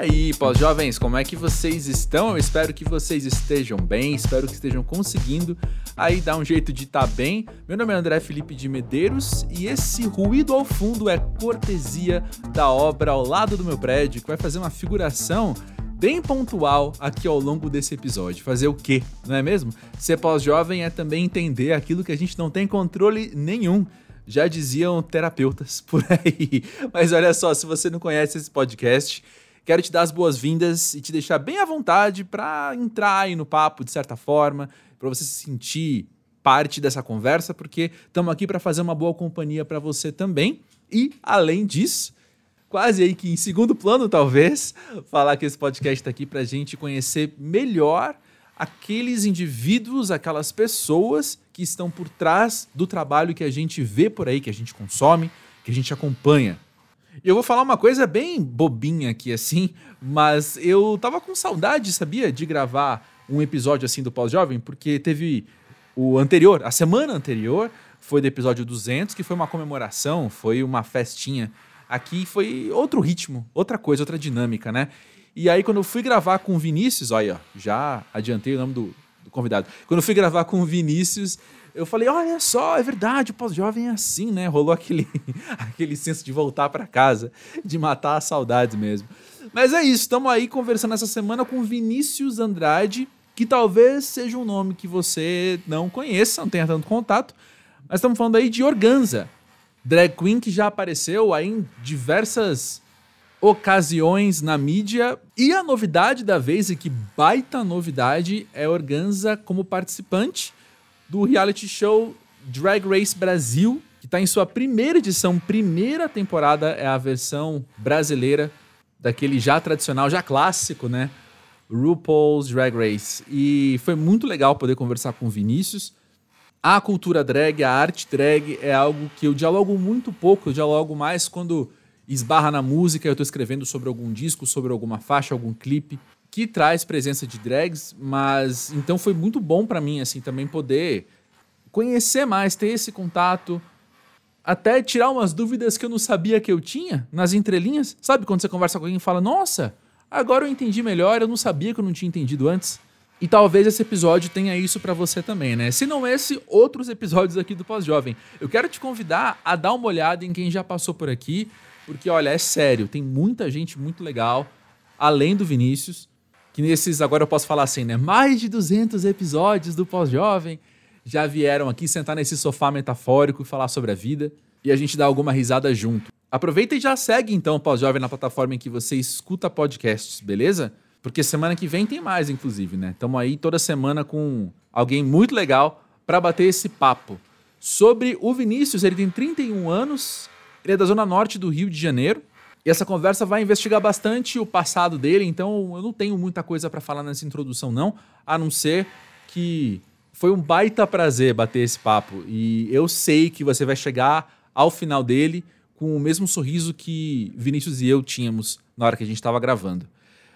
aí, pós-jovens, como é que vocês estão? Eu espero que vocês estejam bem, espero que estejam conseguindo aí dar um jeito de estar tá bem. Meu nome é André Felipe de Medeiros e esse ruído ao fundo é cortesia da obra ao lado do meu prédio, que vai fazer uma figuração bem pontual aqui ao longo desse episódio. Fazer o quê, não é mesmo? Ser pós-jovem é também entender aquilo que a gente não tem controle nenhum já diziam terapeutas por aí. Mas olha só, se você não conhece esse podcast, quero te dar as boas-vindas e te deixar bem à vontade para entrar aí no papo de certa forma, para você se sentir parte dessa conversa, porque estamos aqui para fazer uma boa companhia para você também. E além disso, quase aí que em segundo plano talvez, falar que esse podcast está aqui para a gente conhecer melhor aqueles indivíduos, aquelas pessoas que estão por trás do trabalho que a gente vê por aí, que a gente consome, que a gente acompanha. E eu vou falar uma coisa bem bobinha aqui, assim, mas eu tava com saudade, sabia, de gravar um episódio assim do Pós-Jovem, porque teve o anterior, a semana anterior, foi do episódio 200, que foi uma comemoração, foi uma festinha. Aqui foi outro ritmo, outra coisa, outra dinâmica, né? E aí, quando eu fui gravar com o Vinícius, olha, já adiantei o nome do, do convidado. Quando eu fui gravar com o Vinícius, eu falei: olha só, é verdade, o pós-jovem é assim, né? Rolou aquele, aquele senso de voltar para casa, de matar as saudades mesmo. Mas é isso, estamos aí conversando essa semana com Vinícius Andrade, que talvez seja um nome que você não conheça, não tenha tanto contato, mas estamos falando aí de Organza, drag queen que já apareceu aí em diversas ocasiões na mídia. E a novidade da vez, e que baita novidade, é Organza como participante do reality show Drag Race Brasil, que está em sua primeira edição, primeira temporada, é a versão brasileira daquele já tradicional, já clássico, né? RuPaul's Drag Race. E foi muito legal poder conversar com o Vinícius. A cultura drag, a arte drag é algo que eu dialogo muito pouco, eu dialogo mais quando esbarra na música, eu estou escrevendo sobre algum disco, sobre alguma faixa, algum clipe que traz presença de drags, mas então foi muito bom para mim assim também poder conhecer mais, ter esse contato, até tirar umas dúvidas que eu não sabia que eu tinha nas entrelinhas. Sabe quando você conversa com alguém e fala: "Nossa, agora eu entendi melhor, eu não sabia que eu não tinha entendido antes". E talvez esse episódio tenha isso para você também, né? Se não esse, outros episódios aqui do Pós-Jovem. Eu quero te convidar a dar uma olhada em quem já passou por aqui, porque, olha, é sério, tem muita gente muito legal, além do Vinícius, que nesses, agora eu posso falar assim, né? Mais de 200 episódios do Pós-Jovem já vieram aqui sentar nesse sofá metafórico e falar sobre a vida e a gente dar alguma risada junto. Aproveita e já segue então o Pós-Jovem na plataforma em que você escuta podcasts, beleza? Porque semana que vem tem mais, inclusive, né? Estamos aí toda semana com alguém muito legal para bater esse papo. Sobre o Vinícius, ele tem 31 anos, ele é da zona norte do Rio de Janeiro. E essa conversa vai investigar bastante o passado dele, então eu não tenho muita coisa para falar nessa introdução, não, a não ser que foi um baita prazer bater esse papo. E eu sei que você vai chegar ao final dele com o mesmo sorriso que Vinícius e eu tínhamos na hora que a gente estava gravando.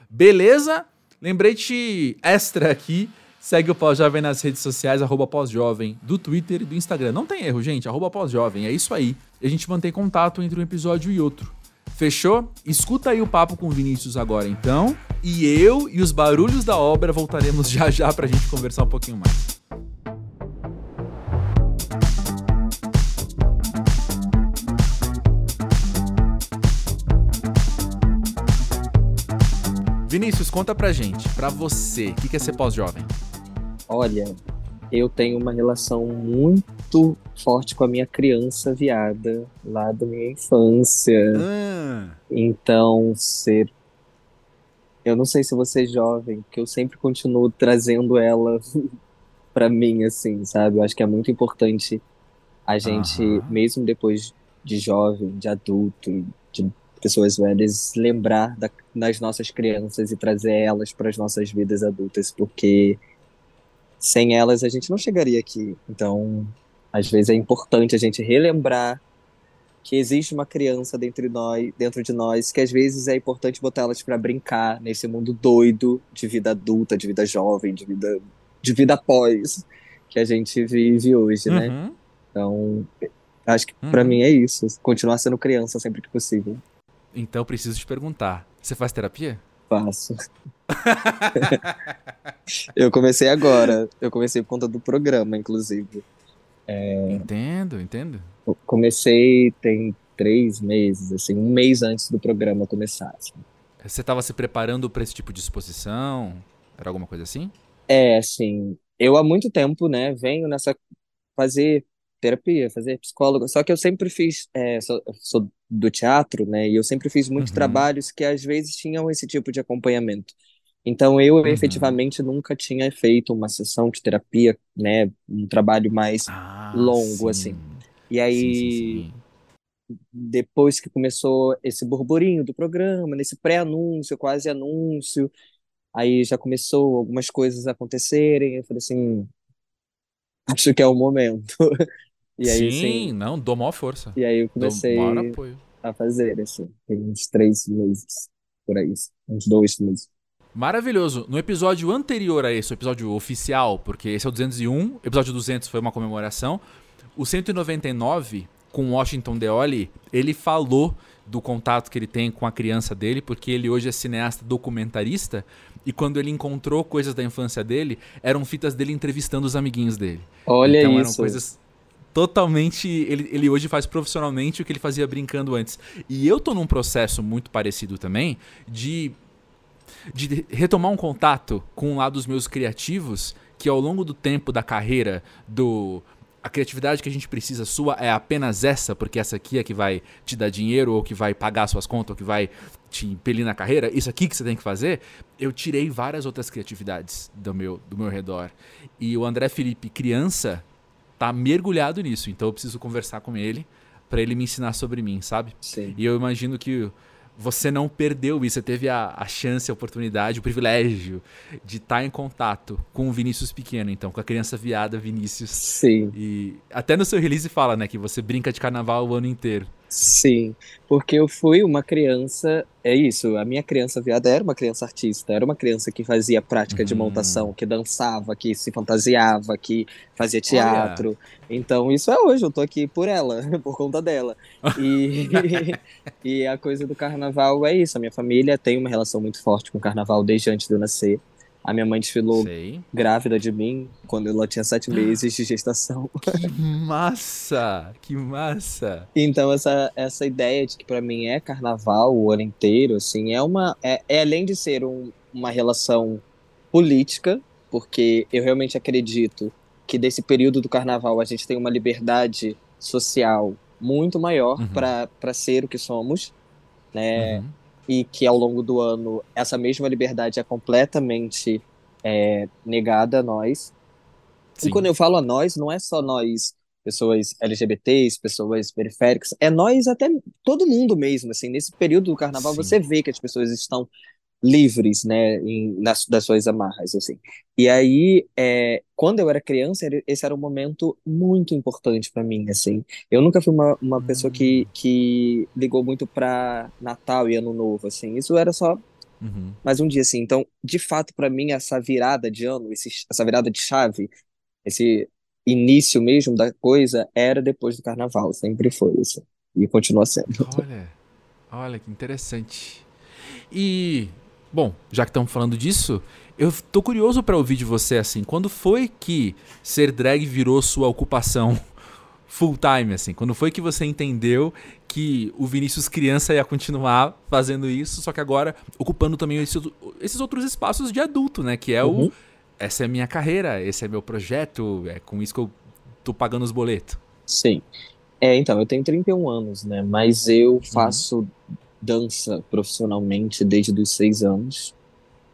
Beleza? Lembrete extra aqui Segue o Pós-Jovem nas redes sociais, arroba Pós-Jovem, do Twitter e do Instagram. Não tem erro, gente, arroba Pós-Jovem, é isso aí. E a gente mantém contato entre um episódio e outro. Fechou? Escuta aí o papo com o Vinícius agora, então. E eu e os barulhos da obra voltaremos já já pra gente conversar um pouquinho mais. Vinícius, conta pra gente, pra você, o que é ser pós-jovem? Olha, eu tenho uma relação muito forte com a minha criança viada lá da minha infância. Ah. Então, ser. Eu não sei se você é jovem, porque eu sempre continuo trazendo ela para mim, assim, sabe? Eu acho que é muito importante a gente, mesmo depois de jovem, de adulto, de pessoas velhas, lembrar da, das nossas crianças e trazer elas para as nossas vidas adultas, porque sem elas a gente não chegaria aqui. Então, às vezes é importante a gente relembrar que existe uma criança dentro de nós, dentro de nós, que às vezes é importante botar elas para brincar nesse mundo doido de vida adulta, de vida jovem, de vida de vida após que a gente vive hoje, né? uhum. né? Então, acho que uhum. para mim é isso, continuar sendo criança sempre que possível. Então, preciso te perguntar, você faz terapia? Faço. eu comecei agora. Eu comecei por conta do programa, inclusive. É... Entendo, entendo. Eu comecei tem três meses, assim, um mês antes do programa começar. Assim. Você estava se preparando para esse tipo de exposição? Era alguma coisa assim? É, assim, eu há muito tempo, né, venho nessa fazer terapia, fazer psicólogo. Só que eu sempre fiz, é, sou, sou, do teatro, né? E eu sempre fiz muitos uhum. trabalhos que às vezes tinham esse tipo de acompanhamento. Então eu uhum. efetivamente nunca tinha feito uma sessão de terapia, né? Um trabalho mais ah, longo, sim. assim. E aí, sim, sim, depois que começou esse burburinho do programa, nesse pré-anúncio, quase anúncio, aí já começou algumas coisas a acontecerem. Eu falei assim, acho que é o momento. E aí, Sim, assim, não, dou maior força. E aí eu comecei a fazer, assim, tem uns três meses, por aí, uns dois meses. Maravilhoso. No episódio anterior a esse, o episódio oficial, porque esse é o 201, episódio 200 foi uma comemoração, o 199, com Washington Deoli, ele falou do contato que ele tem com a criança dele, porque ele hoje é cineasta documentarista, e quando ele encontrou coisas da infância dele, eram fitas dele entrevistando os amiguinhos dele. Olha então, isso. eram coisas totalmente. Ele, ele hoje faz profissionalmente o que ele fazia brincando antes. E eu tô num processo muito parecido também de, de retomar um contato com um lado dos meus criativos, que ao longo do tempo da carreira do. A criatividade que a gente precisa sua é apenas essa, porque essa aqui é que vai te dar dinheiro, ou que vai pagar suas contas, ou que vai te impelir na carreira, isso aqui que você tem que fazer. Eu tirei várias outras criatividades do meu, do meu redor. E o André Felipe, criança, tá mergulhado nisso. Então eu preciso conversar com ele para ele me ensinar sobre mim, sabe? Sim. E eu imagino que você não perdeu isso, você teve a, a chance, a oportunidade, o privilégio de estar tá em contato com o Vinícius pequeno, então, com a criança viada Vinícius. Sim. E até no seu release fala, né, que você brinca de carnaval o ano inteiro. Sim, porque eu fui uma criança, é isso, a minha criança viada era uma criança artista, era uma criança que fazia prática uhum. de montação, que dançava, que se fantasiava, que fazia teatro. Olha. Então isso é hoje, eu tô aqui por ela, por conta dela. E, e a coisa do carnaval é isso, a minha família tem uma relação muito forte com o carnaval desde antes de eu nascer. A minha mãe desfilou Sei. grávida de mim quando ela tinha sete meses de gestação. Que massa! Que massa! Então essa, essa ideia de que para mim é carnaval o ano inteiro, assim, é uma é, é além de ser um, uma relação política, porque eu realmente acredito que desse período do carnaval a gente tem uma liberdade social muito maior uhum. para ser o que somos, né? Uhum e que ao longo do ano essa mesma liberdade é completamente é, negada a nós. Sim. E quando eu falo a nós, não é só nós, pessoas LGBTs, pessoas periféricas, é nós até todo mundo mesmo, assim, nesse período do carnaval Sim. você vê que as pessoas estão livres, né, em, nas, das suas amarras, assim. E aí, é, quando eu era criança, esse era um momento muito importante para mim, assim. Eu nunca fui uma, uma pessoa que, hum. que ligou muito para Natal e Ano Novo, assim. Isso era só uhum. mais um dia, assim. Então, de fato, para mim, essa virada de ano, esse, essa virada de chave, esse início mesmo da coisa, era depois do Carnaval. Sempre foi isso. E continua sendo. Olha, olha que interessante. E Bom, já que estamos falando disso, eu tô curioso para ouvir de você assim, quando foi que ser drag virou sua ocupação full time assim? Quando foi que você entendeu que o Vinícius criança ia continuar fazendo isso, só que agora ocupando também esses, esses outros espaços de adulto, né, que é uhum. o essa é a minha carreira, esse é meu projeto, é com isso que eu tô pagando os boletos. Sim. É, então, eu tenho 31 anos, né? Mas eu uhum. faço uhum dança profissionalmente desde os seis anos.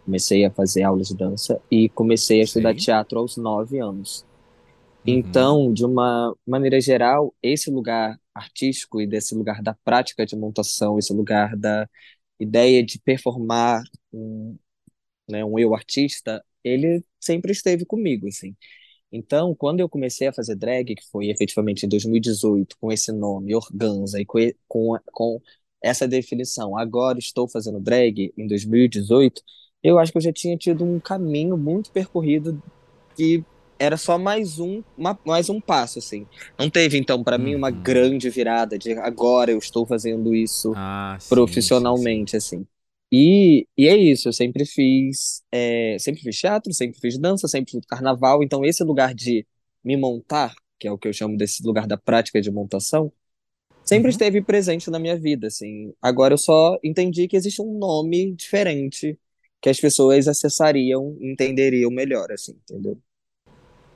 Comecei a fazer aulas de dança e comecei a estudar Sim. teatro aos nove anos. Uhum. Então, de uma maneira geral, esse lugar artístico e desse lugar da prática de montação, esse lugar da ideia de performar um, né, um eu artista, ele sempre esteve comigo, assim. Então, quando eu comecei a fazer drag, que foi efetivamente em 2018, com esse nome, Organza, e com, com, com essa definição, agora estou fazendo drag em 2018, eu acho que eu já tinha tido um caminho muito percorrido que era só mais um, uma, mais um passo, assim. Não teve, então, para mim, uma uhum. grande virada de agora eu estou fazendo isso ah, profissionalmente, sim, sim. assim. E, e é isso, eu sempre fiz, é, sempre fiz teatro, sempre fiz dança, sempre fiz carnaval, então esse lugar de me montar, que é o que eu chamo desse lugar da prática de montação, sempre uhum. esteve presente na minha vida, assim. Agora eu só entendi que existe um nome diferente que as pessoas acessariam, entenderiam melhor, assim, entendeu?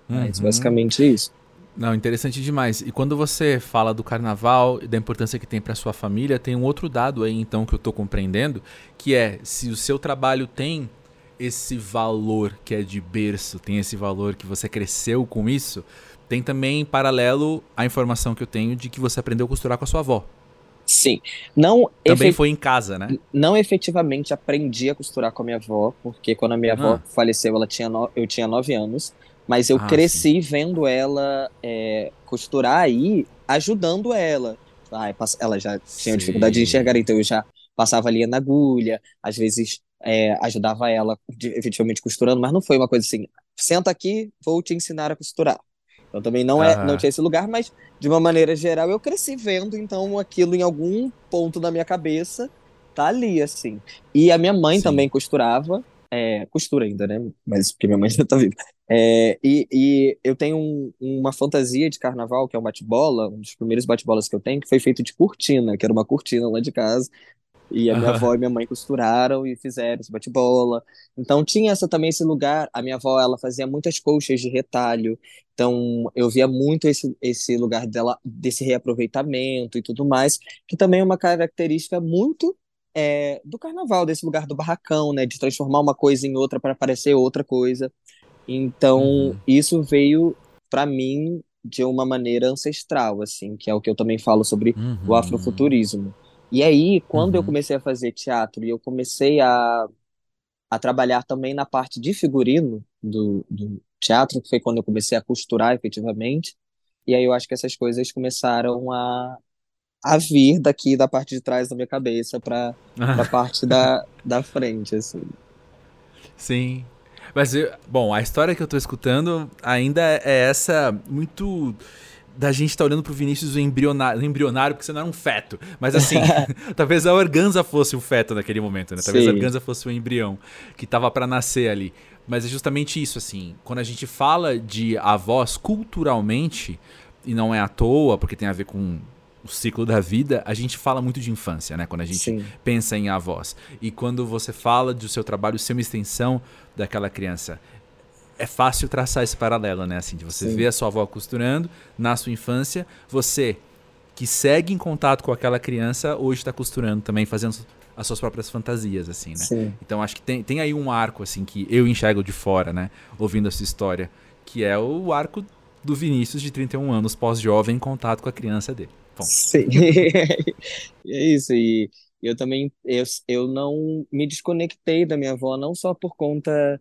Uhum. Mas basicamente isso. Não, interessante demais. E quando você fala do carnaval e da importância que tem para sua família, tem um outro dado aí então que eu estou compreendendo, que é se o seu trabalho tem esse valor que é de berço, tem esse valor que você cresceu com isso, tem também em paralelo a informação que eu tenho de que você aprendeu a costurar com a sua avó. Sim. Não Também foi em casa, né? Não efetivamente aprendi a costurar com a minha avó, porque quando a minha avó ah. faleceu, ela tinha no... eu tinha nove anos. Mas eu ah, cresci sim. vendo ela é, costurar e ajudando ela. Ai, ela já tinha sim. dificuldade de enxergar, então eu já passava ali na agulha, às vezes é, ajudava ela efetivamente costurando, mas não foi uma coisa assim, senta aqui, vou te ensinar a costurar. Então também não é, não tinha esse lugar, mas de uma maneira geral eu cresci vendo, então aquilo em algum ponto da minha cabeça tá ali, assim. E a minha mãe Sim. também costurava, é, costura ainda, né? Mas porque minha mãe já tá viva. É, e, e, eu tenho um, uma fantasia de carnaval, que é um bate-bola, um dos primeiros bate-bolas que eu tenho, que foi feito de cortina, que era uma cortina lá de casa. E a minha uhum. avó e minha mãe costuraram e fizeram esse bate-bola. Então tinha essa também esse lugar. A minha avó, ela fazia muitas colchas de retalho. Então eu via muito esse, esse lugar dela, desse reaproveitamento e tudo mais, que também é uma característica muito é, do carnaval, desse lugar do barracão, né? De transformar uma coisa em outra para parecer outra coisa. Então, uhum. isso veio para mim de uma maneira ancestral, assim, que é o que eu também falo sobre uhum. o afrofuturismo. E aí, quando uhum. eu comecei a fazer teatro e eu comecei a, a trabalhar também na parte de figurino do, do teatro, que foi quando eu comecei a costurar efetivamente, e aí eu acho que essas coisas começaram a, a vir daqui da parte de trás da minha cabeça para a parte da, da frente, assim. Sim. Mas, bom, a história que eu tô escutando ainda é essa muito da gente estar tá olhando pro Vinícius o embrionário, embrionário, porque você não era um feto. Mas assim, talvez a organza fosse o feto naquele momento, né? Talvez Sim. a organza fosse o embrião que tava para nascer ali. Mas é justamente isso, assim. Quando a gente fala de avós culturalmente, e não é à toa, porque tem a ver com o ciclo da vida, a gente fala muito de infância, né? Quando a gente Sim. pensa em avós. E quando você fala do seu trabalho ser uma extensão daquela criança, é fácil traçar esse paralelo, né? Assim, de você Sim. ver a sua avó costurando na sua infância, você que segue em contato com aquela criança, hoje está costurando também, fazendo as suas próprias fantasias, assim, né? Sim. Então acho que tem, tem aí um arco, assim, que eu enxergo de fora, né? Ouvindo essa história, que é o arco do Vinícius de 31 anos, pós-jovem, em contato com a criança dele. Bom. Sim. é isso. E eu também eu, eu não me desconectei da minha avó, não só por conta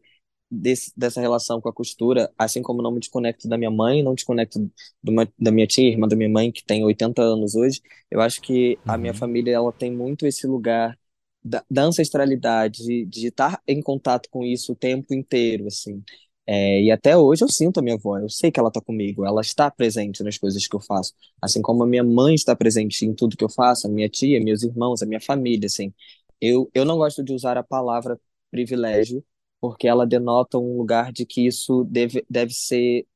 desse, dessa relação com a costura, assim como não me desconecto da minha mãe, não desconecto uma, da minha tia, irmã da minha mãe, que tem 80 anos hoje. Eu acho que uhum. a minha uhum. família ela tem muito esse lugar da, da ancestralidade, de, de estar em contato com isso o tempo inteiro, assim. É, e até hoje eu sinto a minha avó, eu sei que ela está comigo, ela está presente nas coisas que eu faço, assim como a minha mãe está presente em tudo que eu faço, a minha tia, meus irmãos, a minha família, assim. Eu, eu não gosto de usar a palavra privilégio, porque ela denota um lugar de que isso deve, deve ser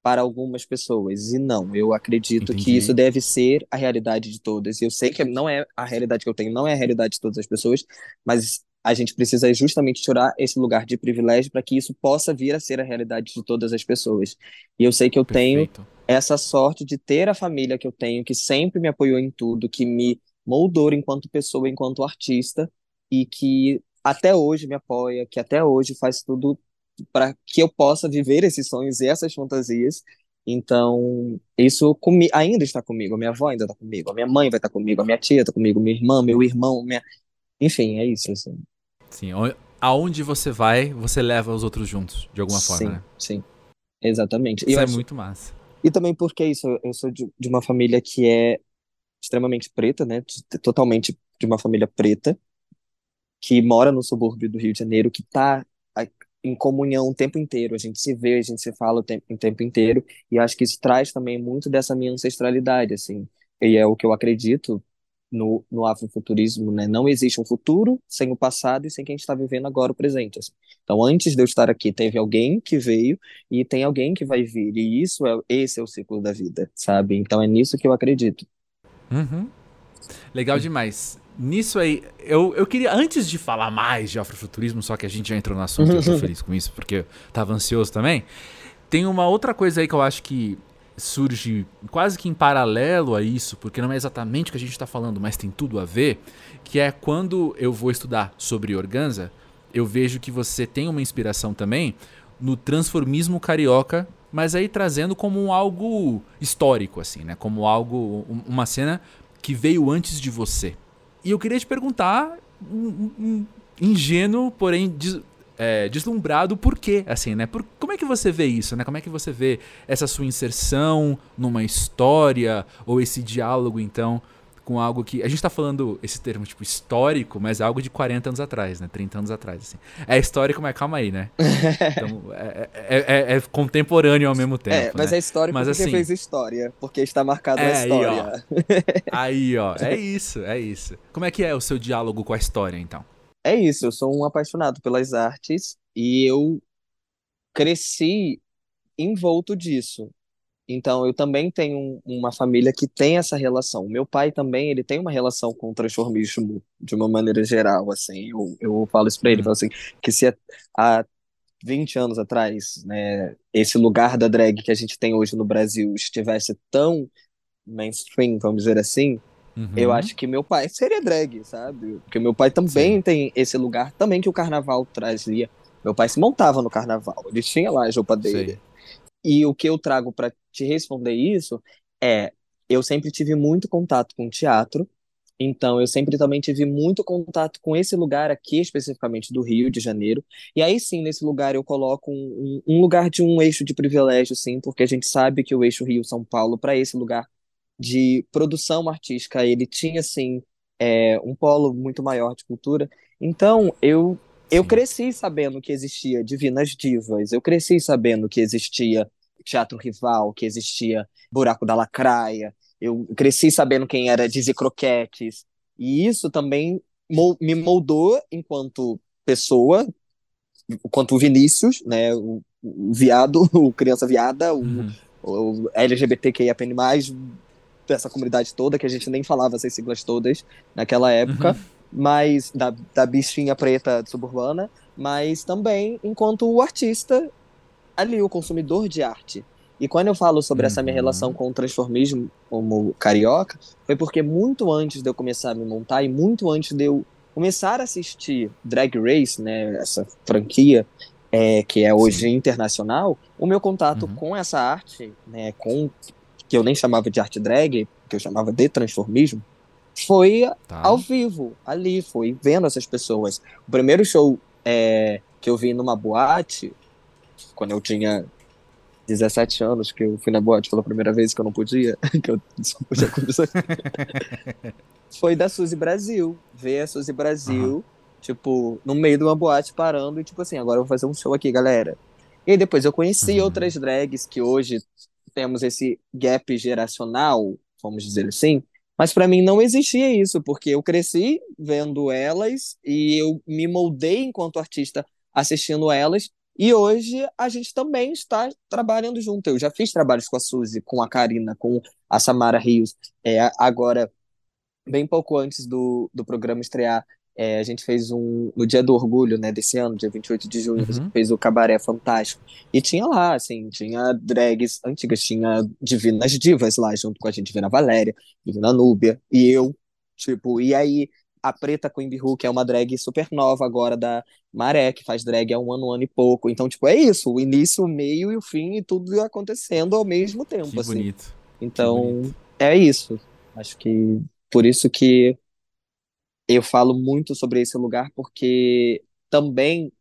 para algumas pessoas, e não, eu acredito Entendi. que isso deve ser a realidade de todas, e eu sei que não é a realidade que eu tenho, não é a realidade de todas as pessoas, mas a gente precisa justamente tirar esse lugar de privilégio para que isso possa vir a ser a realidade de todas as pessoas. E eu sei que eu Perfeito. tenho essa sorte de ter a família que eu tenho, que sempre me apoiou em tudo, que me moldou enquanto pessoa, enquanto artista, e que até hoje me apoia, que até hoje faz tudo para que eu possa viver esses sonhos e essas fantasias. Então, isso ainda está comigo. A minha avó ainda está comigo, a minha mãe vai estar comigo, a minha tia está comigo, minha irmã, meu irmão, minha... enfim, é isso. Assim. Sim, aonde você vai, você leva os outros juntos, de alguma forma, sim, né? Sim, exatamente. Isso é acho... muito massa. E também porque isso, eu sou de, de uma família que é extremamente preta, né? Totalmente de uma família preta, que mora no subúrbio do Rio de Janeiro, que está em comunhão o tempo inteiro. A gente se vê, a gente se fala o tempo, o tempo inteiro. E acho que isso traz também muito dessa minha ancestralidade, assim. E é o que eu acredito no, no afrofuturismo, né? Não existe um futuro sem o passado e sem quem está vivendo agora o presente. Assim. Então, antes de eu estar aqui, teve alguém que veio e tem alguém que vai vir. E isso é esse é o ciclo da vida, sabe? Então é nisso que eu acredito. Uhum. Legal demais. Nisso aí, eu, eu queria, antes de falar mais de afrofuturismo, só que a gente já entrou no assunto eu tô feliz com isso, porque eu tava ansioso também. Tem uma outra coisa aí que eu acho que surge quase que em paralelo a isso, porque não é exatamente o que a gente está falando, mas tem tudo a ver, que é quando eu vou estudar sobre organza, eu vejo que você tem uma inspiração também no transformismo carioca, mas aí trazendo como algo histórico, assim, né? Como algo, uma cena que veio antes de você. E eu queria te perguntar, um, um, ingênuo, porém é, deslumbrado por quê, assim, né? Por, como é que você vê isso, né? Como é que você vê essa sua inserção numa história ou esse diálogo, então, com algo que... A gente tá falando esse termo, tipo, histórico, mas é algo de 40 anos atrás, né? 30 anos atrás, assim. É histórico, mas calma aí, né? Então, é, é, é, é contemporâneo ao mesmo tempo, É, mas né? é histórico mas, porque assim, fez história, porque está marcado é, a história. Aí ó. aí, ó, é isso, é isso. Como é que é o seu diálogo com a história, então? É isso, eu sou um apaixonado pelas artes e eu cresci envolto disso. Então, eu também tenho uma família que tem essa relação. Meu pai também, ele tem uma relação com o transformismo de uma maneira geral, assim. Eu, eu falo isso para ele, falo assim, que se há 20 anos atrás, né, esse lugar da drag que a gente tem hoje no Brasil estivesse tão mainstream, vamos dizer assim, Uhum. Eu acho que meu pai seria drag, sabe? Porque meu pai também Sim. tem esse lugar também que o carnaval trazia. Meu pai se montava no carnaval, ele tinha lá a roupa dele. Sim. E o que eu trago para te responder isso é: eu sempre tive muito contato com teatro, então eu sempre também tive muito contato com esse lugar aqui, especificamente do Rio de Janeiro. E aí sim, nesse lugar eu coloco um, um, lugar de um eixo de privilégio, sim, porque a gente sabe que o eixo Rio-São Paulo, para esse lugar, de produção artística, ele tinha, assim, é, um polo muito maior de cultura. Então, eu, eu cresci sabendo que existia Divinas Divas, eu cresci sabendo que existia Teatro Rival, que existia Buraco da Lacraia, eu cresci sabendo quem era Dizzy Croquetes, e isso também me moldou enquanto pessoa, enquanto Vinícius, né, o, o viado, o criança viada, o, uhum. o LGBTQIAP+, dessa comunidade toda, que a gente nem falava essas siglas todas naquela época, uhum. Mas da, da bichinha preta suburbana, mas também enquanto o artista ali, o consumidor de arte. E quando eu falo sobre uhum. essa minha uhum. relação com o transformismo como carioca, foi porque muito antes de eu começar a me montar e muito antes de eu começar a assistir Drag Race, né, essa franquia é, que é hoje Sim. internacional, o meu contato uhum. com essa arte, né, com que eu nem chamava de arte drag, que eu chamava de transformismo, foi tá. ao vivo, ali, foi vendo essas pessoas. O primeiro show é, que eu vi numa boate, quando eu tinha 17 anos, que eu fui na boate pela primeira vez que eu não podia, que eu só podia começar. foi da Suzy Brasil. Ver a Suzy Brasil, uhum. tipo, no meio de uma boate parando e tipo assim, agora eu vou fazer um show aqui, galera. E depois eu conheci uhum. outras drags que hoje temos esse gap geracional, vamos dizer assim, mas para mim não existia isso, porque eu cresci vendo elas e eu me moldei enquanto artista assistindo elas, e hoje a gente também está trabalhando junto. Eu já fiz trabalhos com a Suzy, com a Karina, com a Samara Rios. É, agora, bem pouco antes do, do programa estrear, é, a gente fez um. No dia do orgulho, né, desse ano, dia 28 de junho, uhum. a gente fez o Cabaré Fantástico. E tinha lá, assim, tinha drags antigas, tinha divinas divas lá, junto com a gente, Divina Valéria, Divina Núbia, e eu, tipo, e aí a Preta Queen Bihu, que é uma drag super nova agora da Maré, que faz drag há um ano, um ano e pouco. Então, tipo, é isso, o início, o meio e o fim, e tudo acontecendo ao mesmo tempo, que assim. Bonito. Então, bonito. é isso. Acho que por isso que eu falo muito sobre esse lugar porque também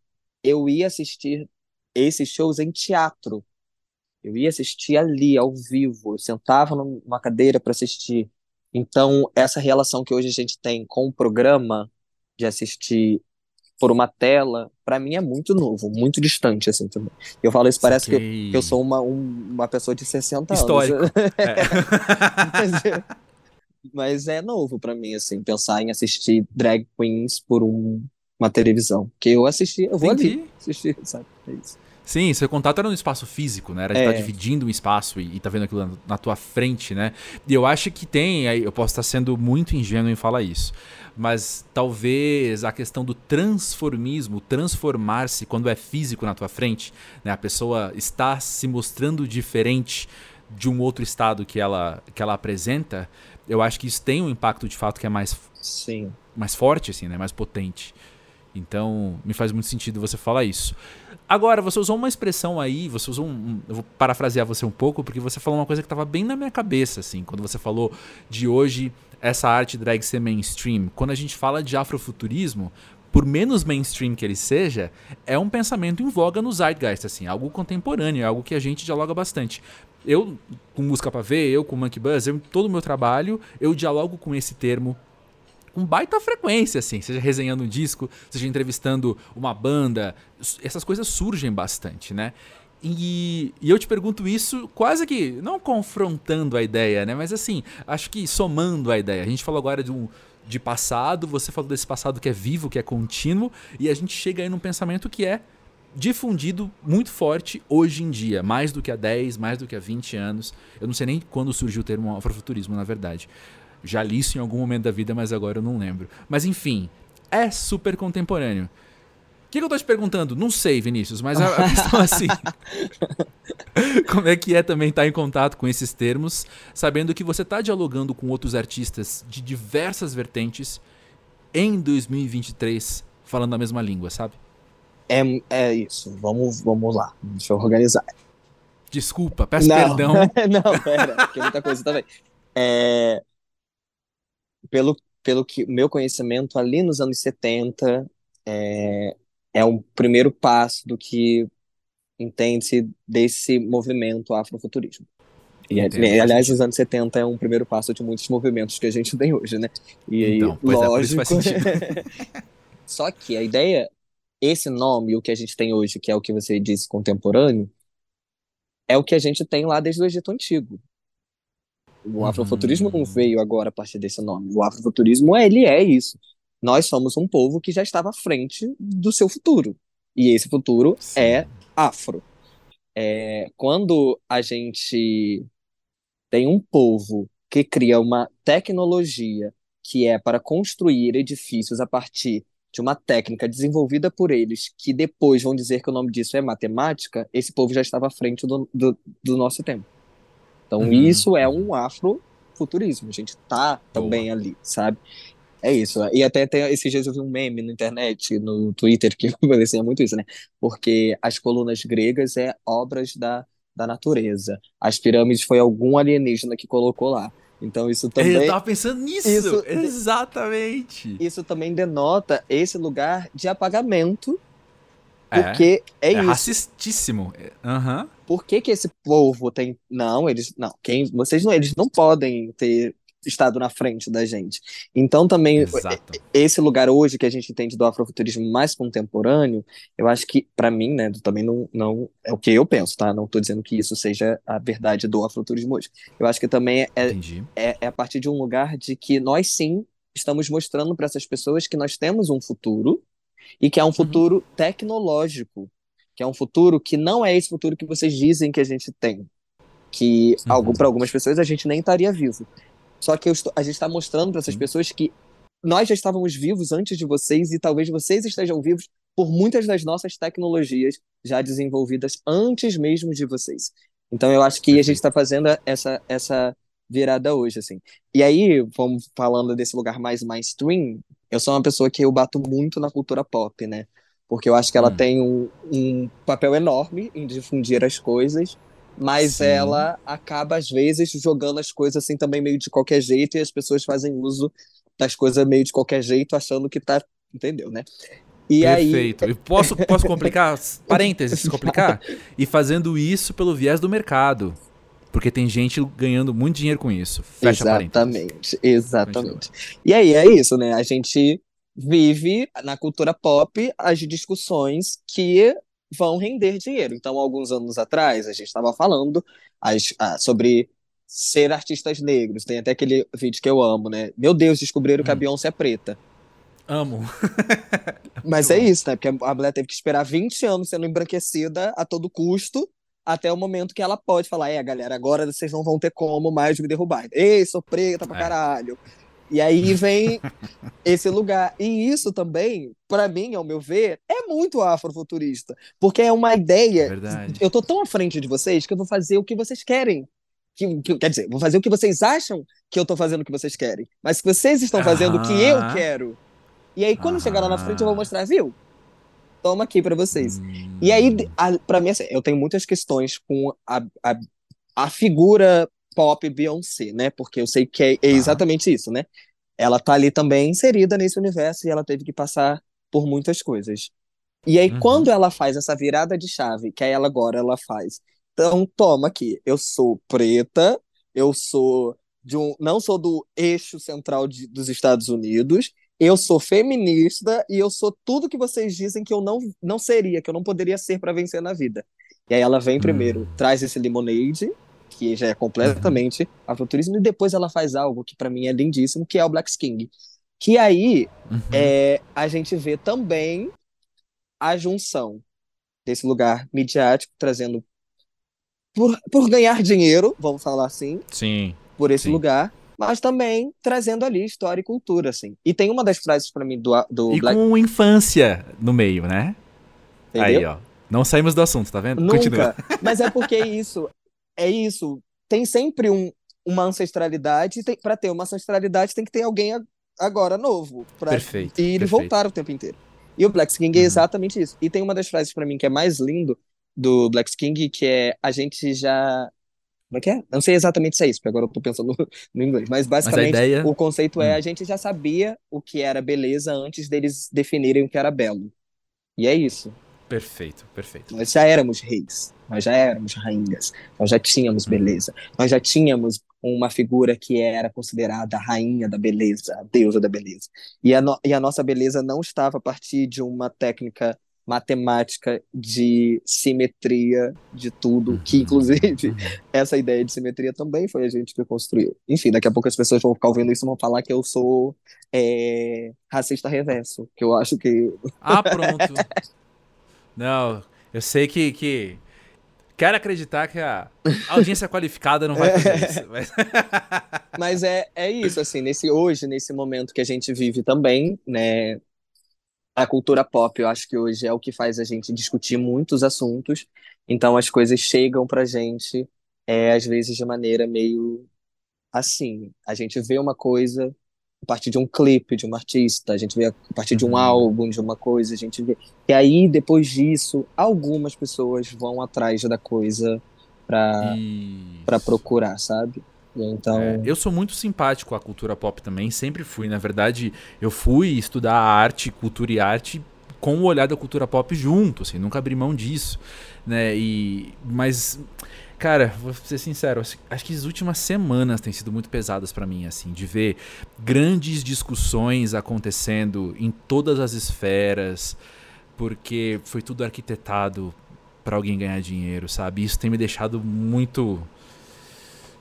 eu ia assistir esses shows em teatro. Eu ia assistir ali, ao vivo. Eu sentava numa cadeira para assistir. Então, essa relação que hoje a gente tem com o programa, de assistir por uma tela, para mim é muito novo, muito distante, assim, também. Eu falo isso, parece que eu, que eu, sou uma, um, uma pessoa de 60 Histórico. anos. É. mas é novo para mim, assim, pensar em assistir drag queens por um, uma televisão. Que eu assisti, eu vou Entendi. ali assistir, sabe? É isso. Sim, seu contato era no espaço físico, né? Era é. estar dividindo um espaço e, e tá vendo aquilo na, tua frente, né? E eu acho que tem, eu posso estar sendo muito ingênuo em falar isso, mas talvez a questão do transformismo, transformar-se quando é físico na tua frente, né? A pessoa está se mostrando diferente de um outro estado que ela, que ela apresenta, eu acho que isso tem um impacto de fato que é mais, Sim. mais forte, assim, né? Mais potente. Então, me faz muito sentido você falar isso. Agora, você usou uma expressão aí, você usou um, Eu vou parafrasear você um pouco, porque você falou uma coisa que estava bem na minha cabeça, assim, quando você falou de hoje essa arte drag ser mainstream. Quando a gente fala de afrofuturismo, por menos mainstream que ele seja, é um pensamento em voga no zeitgeist, assim, algo contemporâneo, é algo que a gente dialoga bastante. Eu, com música para ver, eu com Monkey Buzz, eu, todo o meu trabalho, eu dialogo com esse termo com baita frequência, assim, seja resenhando um disco, seja entrevistando uma banda, essas coisas surgem bastante, né? E, e, eu te pergunto isso quase que, não confrontando a ideia, né? Mas assim, acho que somando a ideia. A gente falou agora de um de passado, você falou desse passado que é vivo, que é contínuo, e a gente chega aí num pensamento que é difundido muito forte hoje em dia, mais do que há 10, mais do que há 20 anos. Eu não sei nem quando surgiu o termo afrofuturismo, na verdade. Já li isso em algum momento da vida, mas agora eu não lembro. Mas enfim, é super contemporâneo. O que, que, eu tô te perguntando? Não sei, Vinícius, mas a, a questão é assim. como é que é também estar tá em contato com esses termos, sabendo que você está dialogando com outros artistas de diversas vertentes em 2023, falando a mesma língua, sabe? É, é isso. Vamos, vamos lá. Deixa eu organizar. Desculpa, peço não, perdão. não, pera, porque muita coisa também. É, pelo, pelo que meu conhecimento, ali nos anos 70, é, é um primeiro passo do que entende-se desse movimento afrofuturismo. E, Entendo, aliás, os anos 70 é um primeiro passo de muitos movimentos que a gente tem hoje, né? E aí, então, lógico. É, Só que a ideia, esse nome, o que a gente tem hoje, que é o que você disse contemporâneo, é o que a gente tem lá desde o Egito Antigo. O afrofuturismo não uhum. veio agora a partir desse nome. O afrofuturismo, ele é isso. Nós somos um povo que já estava à frente do seu futuro. E esse futuro Sim. é afro. É, quando a gente tem um povo que cria uma tecnologia que é para construir edifícios a partir de uma técnica desenvolvida por eles, que depois vão dizer que o nome disso é matemática, esse povo já estava à frente do, do, do nosso tempo. Então, uhum. isso é um afrofuturismo. A gente tá também ali, sabe? É isso. E até, até esses dias eu vi um meme na internet, no Twitter, que parecia muito isso, né? Porque as colunas gregas é obras da, da natureza. As pirâmides foi algum alienígena que colocou lá. Então isso também. Eu tava pensando nisso! Isso, exatamente! Isso também denota esse lugar de apagamento é. Porque é, é, é isso. racistíssimo. Uhum. Por que, que esse povo tem. Não, eles. Não, quem, vocês não, eles não podem ter estado na frente da gente. Então também Exato. esse lugar hoje que a gente entende do afrofuturismo mais contemporâneo, eu acho que para mim, né, também não, não é o que eu penso, tá? Não estou dizendo que isso seja a verdade do afrofuturismo hoje. Eu acho que também é, é, é a partir de um lugar de que nós sim estamos mostrando para essas pessoas que nós temos um futuro e que é um uhum. futuro uhum. tecnológico, que é um futuro que não é esse futuro que vocês dizem que a gente tem, que uhum. para algumas pessoas a gente nem estaria vivo. Só que estou, a gente está mostrando para essas uhum. pessoas que nós já estávamos vivos antes de vocês e talvez vocês estejam vivos por muitas das nossas tecnologias já desenvolvidas antes mesmo de vocês. Então eu acho que a gente está fazendo essa essa virada hoje assim. E aí, vamos falando desse lugar mais mainstream, eu sou uma pessoa que eu bato muito na cultura pop, né? Porque eu acho que ela hum. tem um, um, papel enorme em difundir as coisas, mas Sim. ela acaba, às vezes, jogando as coisas assim também meio de qualquer jeito e as pessoas fazem uso das coisas meio de qualquer jeito, achando que tá. Entendeu, né? E Perfeito. Aí... Posso, posso complicar? Parênteses, complicar? E fazendo isso pelo viés do mercado. Porque tem gente ganhando muito dinheiro com isso. Fecha exatamente, exatamente. E aí é isso, né? A gente vive na cultura pop as discussões que vão render dinheiro. Então, alguns anos atrás, a gente estava falando as, ah, sobre ser artistas negros. Tem até aquele vídeo que eu amo, né? Meu Deus, descobriram hum. que a hum. Beyoncé é preta. Amo. Mas é isso, né? Porque a mulher teve que esperar 20 anos sendo embranquecida a todo custo, até o momento que ela pode falar: é, galera, agora vocês não vão ter como mais me derrubar. Ei, sou preta pra é. caralho. E aí vem esse lugar. E isso também, para mim, ao meu ver, é muito afrofuturista. Porque é uma ideia. Verdade. Eu tô tão à frente de vocês que eu vou fazer o que vocês querem. Que, que, quer dizer, vou fazer o que vocês acham que eu tô fazendo o que vocês querem. Mas que vocês estão fazendo o que eu quero. E aí, quando chegar lá na frente, eu vou mostrar, viu? Toma aqui para vocês. Hum. E aí, para mim, assim, eu tenho muitas questões com a, a, a figura pop Beyoncé, né? Porque eu sei que é, é exatamente isso, né? Ela tá ali também inserida nesse universo e ela teve que passar por muitas coisas. E aí, uhum. quando ela faz essa virada de chave, que aí ela agora ela faz. Então, toma aqui, eu sou preta, eu sou de um. Não sou do eixo central de, dos Estados Unidos, eu sou feminista e eu sou tudo que vocês dizem que eu não, não seria, que eu não poderia ser para vencer na vida. E aí ela vem primeiro, hum. traz esse Lemonade, que já é completamente uhum. e depois ela faz algo que para mim é lindíssimo, que é o Black King. Que aí uhum. é, a gente vê também a junção desse lugar midiático, trazendo por, por ganhar dinheiro, vamos falar assim, sim, por esse sim. lugar, mas também trazendo ali história e cultura, assim. E tem uma das frases para mim do, do e Black... com infância no meio, né? Entendeu? Aí, ó. Não saímos do assunto, tá vendo? Nunca. Continua. Mas é porque isso. É isso. Tem sempre um, uma ancestralidade. Para ter uma ancestralidade, tem que ter alguém agora novo. Pra perfeito. E ele perfeito. voltar o tempo inteiro. E o Black King é uhum. exatamente isso. E tem uma das frases para mim que é mais lindo do Black King, que é a gente já como é que é? Não sei exatamente se é isso, porque agora eu tô pensando no, no inglês. Mas basicamente mas ideia... o conceito é hum. a gente já sabia o que era beleza antes deles definirem o que era belo. E é isso. Perfeito, perfeito. Nós já éramos reis, nós já éramos rainhas, nós já tínhamos hum. beleza, nós já tínhamos uma figura que era considerada a rainha da beleza, a deusa da beleza. E a, no, e a nossa beleza não estava a partir de uma técnica matemática de simetria de tudo, que uhum. inclusive uhum. essa ideia de simetria também foi a gente que construiu. Enfim, daqui a pouco as pessoas vão ficar ouvindo isso e vão falar que eu sou é, racista reverso, que eu acho que. Ah, pronto. não, eu sei que, que. Quero acreditar que a audiência qualificada não vai fazer isso. Mas, mas é, é isso, assim, nesse hoje, nesse momento que a gente vive também, né? a cultura pop, eu acho que hoje é o que faz a gente discutir muitos assuntos, então as coisas chegam pra gente, é, às vezes de maneira meio assim. A gente vê uma coisa a partir de um clipe de um artista, a gente vê a partir de um uhum. álbum de uma coisa, a gente vê. E aí, depois disso, algumas pessoas vão atrás da coisa para procurar, sabe? Então... É, eu sou muito simpático à cultura pop também, sempre fui. Na verdade, eu fui estudar arte, cultura e arte com o olhar da cultura pop junto, assim, nunca abri mão disso, né? E mas cara, vou ser sincero, acho que as últimas semanas têm sido muito pesadas para mim, assim, de ver grandes discussões acontecendo em todas as esferas, porque foi tudo arquitetado para alguém ganhar dinheiro, sabe? Isso tem me deixado muito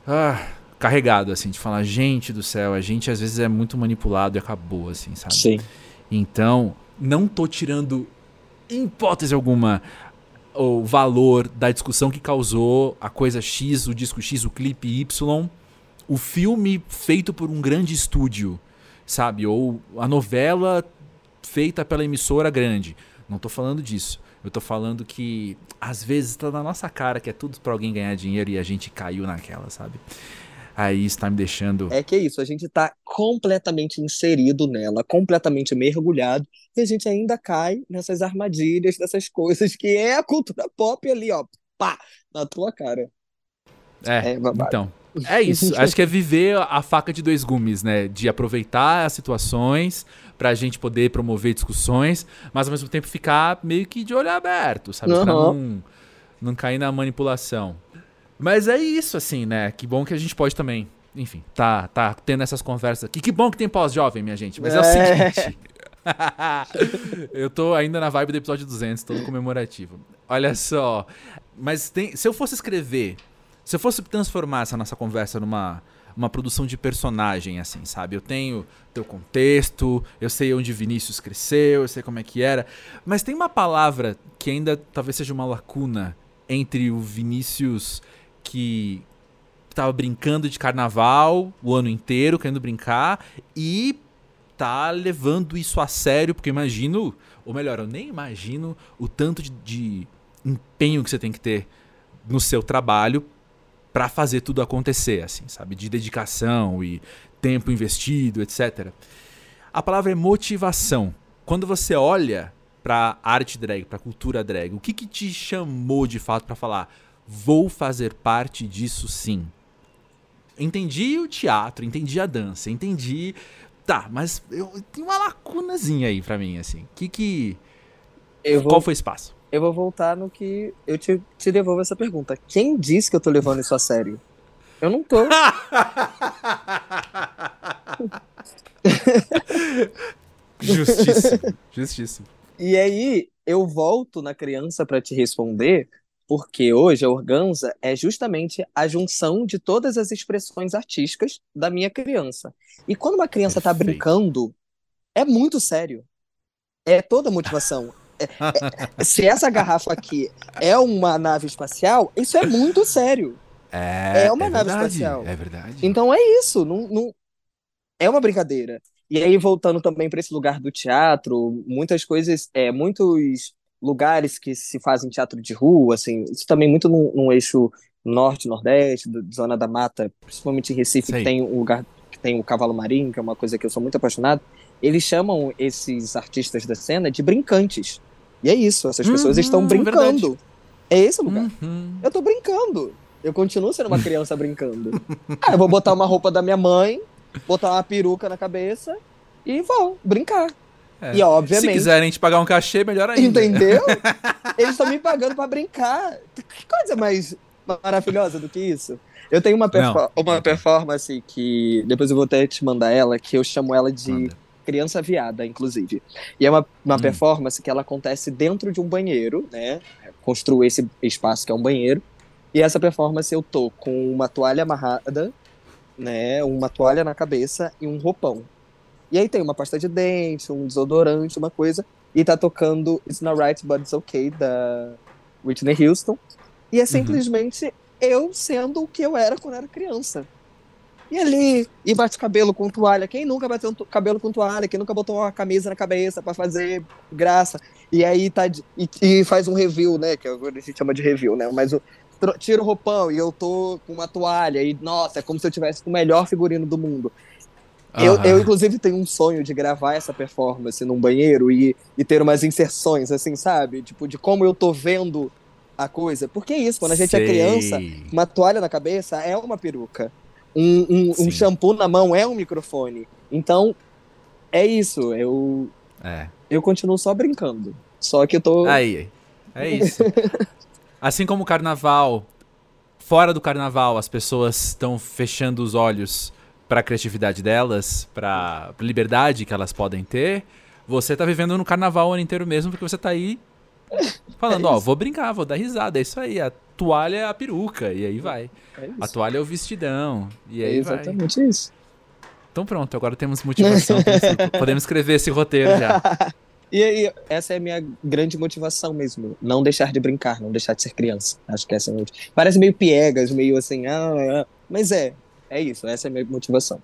ah, carregado, assim, de falar, gente do céu, a gente às vezes é muito manipulado e acabou, assim, sabe? Sim. Então, não tô tirando, em hipótese alguma, o valor da discussão que causou a coisa X, o disco X, o clipe Y, o filme feito por um grande estúdio, sabe? Ou a novela feita pela emissora grande. Não tô falando disso. Eu tô falando que às vezes tá na nossa cara que é tudo para alguém ganhar dinheiro e a gente caiu naquela, sabe? Aí está me deixando. É que é isso, a gente tá completamente inserido nela, completamente mergulhado, e a gente ainda cai nessas armadilhas, dessas coisas que é a cultura pop ali, ó, pá, na tua cara. É, é então. É isso. Acho que é viver a faca de dois gumes, né? De aproveitar as situações pra gente poder promover discussões, mas ao mesmo tempo ficar meio que de olho aberto, sabe? Uhum. Pra não, não cair na manipulação. Mas é isso, assim, né? Que bom que a gente pode também, enfim, tá, tá tendo essas conversas aqui. Que bom que tem pós-jovem, minha gente. Mas é, é o seguinte. eu tô ainda na vibe do episódio 200, todo comemorativo. Olha só. Mas tem, se eu fosse escrever Se eu fosse transformar essa nossa conversa numa uma produção de personagem, assim, sabe? Eu tenho teu contexto, eu sei onde Vinícius cresceu, eu sei como é que era. Mas tem uma palavra que ainda talvez seja uma lacuna entre o Vinícius que tava brincando de carnaval o ano inteiro, querendo brincar, e tá levando isso a sério, porque imagino, ou melhor, eu nem imagino o tanto de, de empenho que você tem que ter no seu trabalho para fazer tudo acontecer, assim, sabe? De dedicação e tempo investido, etc. A palavra é motivação. Quando você olha para arte drag, para cultura drag, o que, que te chamou de fato para falar vou fazer parte disso sim? Entendi o teatro, entendi a dança, entendi. Tá, mas eu tem uma lacunazinha aí para mim, assim. Que que eu Qual foi o espaço? eu vou voltar no que eu te, te devolvo essa pergunta. Quem disse que eu tô levando isso a sério? Eu não tô. justíssimo, justíssimo. E aí, eu volto na criança para te responder, porque hoje a organza é justamente a junção de todas as expressões artísticas da minha criança. E quando uma criança tá Perfeito. brincando, é muito sério. É toda motivação. É- é- se essa garrafa aqui é uma nave espacial, isso é muito sério. É, É uma é nave verdade, espacial. É verdade. Então é isso, não, não- é uma brincadeira. E aí, voltando também para esse lugar do teatro, muitas coisas, é, muitos lugares que se fazem teatro de rua, assim, isso também muito no, no eixo norte, nordeste, do- zona da mata, principalmente em Recife, Sei. que tem um lugar que tem o cavalo marinho, que é uma coisa que eu sou muito apaixonado. Eles chamam esses artistas da cena de brincantes. E é isso, essas pessoas Uhum, estão brincando. É esse o lugar. Uhum. Eu tô brincando. Eu continuo sendo uma criança brincando. Ah, eu vou botar uma roupa da minha mãe, botar uma peruca na cabeça e vou brincar. É. E Se obviamente, quiserem te pagar um cachê, melhor ainda. entendeu? Eles estão me pagando pra brincar. Que coisa mais maravilhosa do que isso? Eu tenho uma, perfo- Não. uma performance que depois eu vou até te mandar ela, que eu chamo ela de Manda. criança viada, inclusive. E é uma, uma Hum. performance que ela acontece dentro de um banheiro, né? Construo esse espaço que é um banheiro. E essa performance eu tô com uma toalha amarrada, né? Uma toalha na cabeça e um roupão. E aí tem uma pasta de dente, um desodorante, uma coisa. E tá tocando It's Not Right, But It's Okay, da Whitney Houston. E é simplesmente eu sendo o que eu era quando era criança. E ali, e bate cabelo com toalha. Quem nunca bateu cabelo com toalha? Quem nunca botou uma camisa na cabeça pra fazer graça? E aí tá. de- E, e faz um review, né? Que agora a gente chama de review, né? Mas o tira o roupão e eu tô com uma toalha. E, nossa, é como se eu tivesse com o melhor figurino do mundo. Eu, eu, inclusive, tenho um sonho de gravar essa performance num banheiro e, e ter umas inserções, assim, sabe? Tipo, de como eu tô vendo a coisa. Porque é isso, quando a gente é Sei. criança, uma toalha na cabeça é uma peruca. Um, um, um shampoo na mão é um microfone. Então, é isso. Eu, É. eu continuo só brincando. Só que eu tô. Aí, é isso. Assim como o carnaval, fora do carnaval, as pessoas estão fechando os olhos para a criatividade delas, para a liberdade que elas podem ter. Você tá vivendo no carnaval o ano inteiro mesmo, porque você tá aí falando, É ó, vou brincar, vou dar risada, é isso aí. A toalha é a peruca, e aí vai. É. A toalha é o vestidão, e É aí vai. exatamente isso. Então pronto, agora temos motivação. podemos escrever esse roteiro já. E aí, essa é a minha grande motivação mesmo. Não deixar de brincar, não deixar de ser criança. Acho que essa é a minha... Parece meio piegas, meio assim, ah, ah, mas é. É isso, essa é a minha motivação.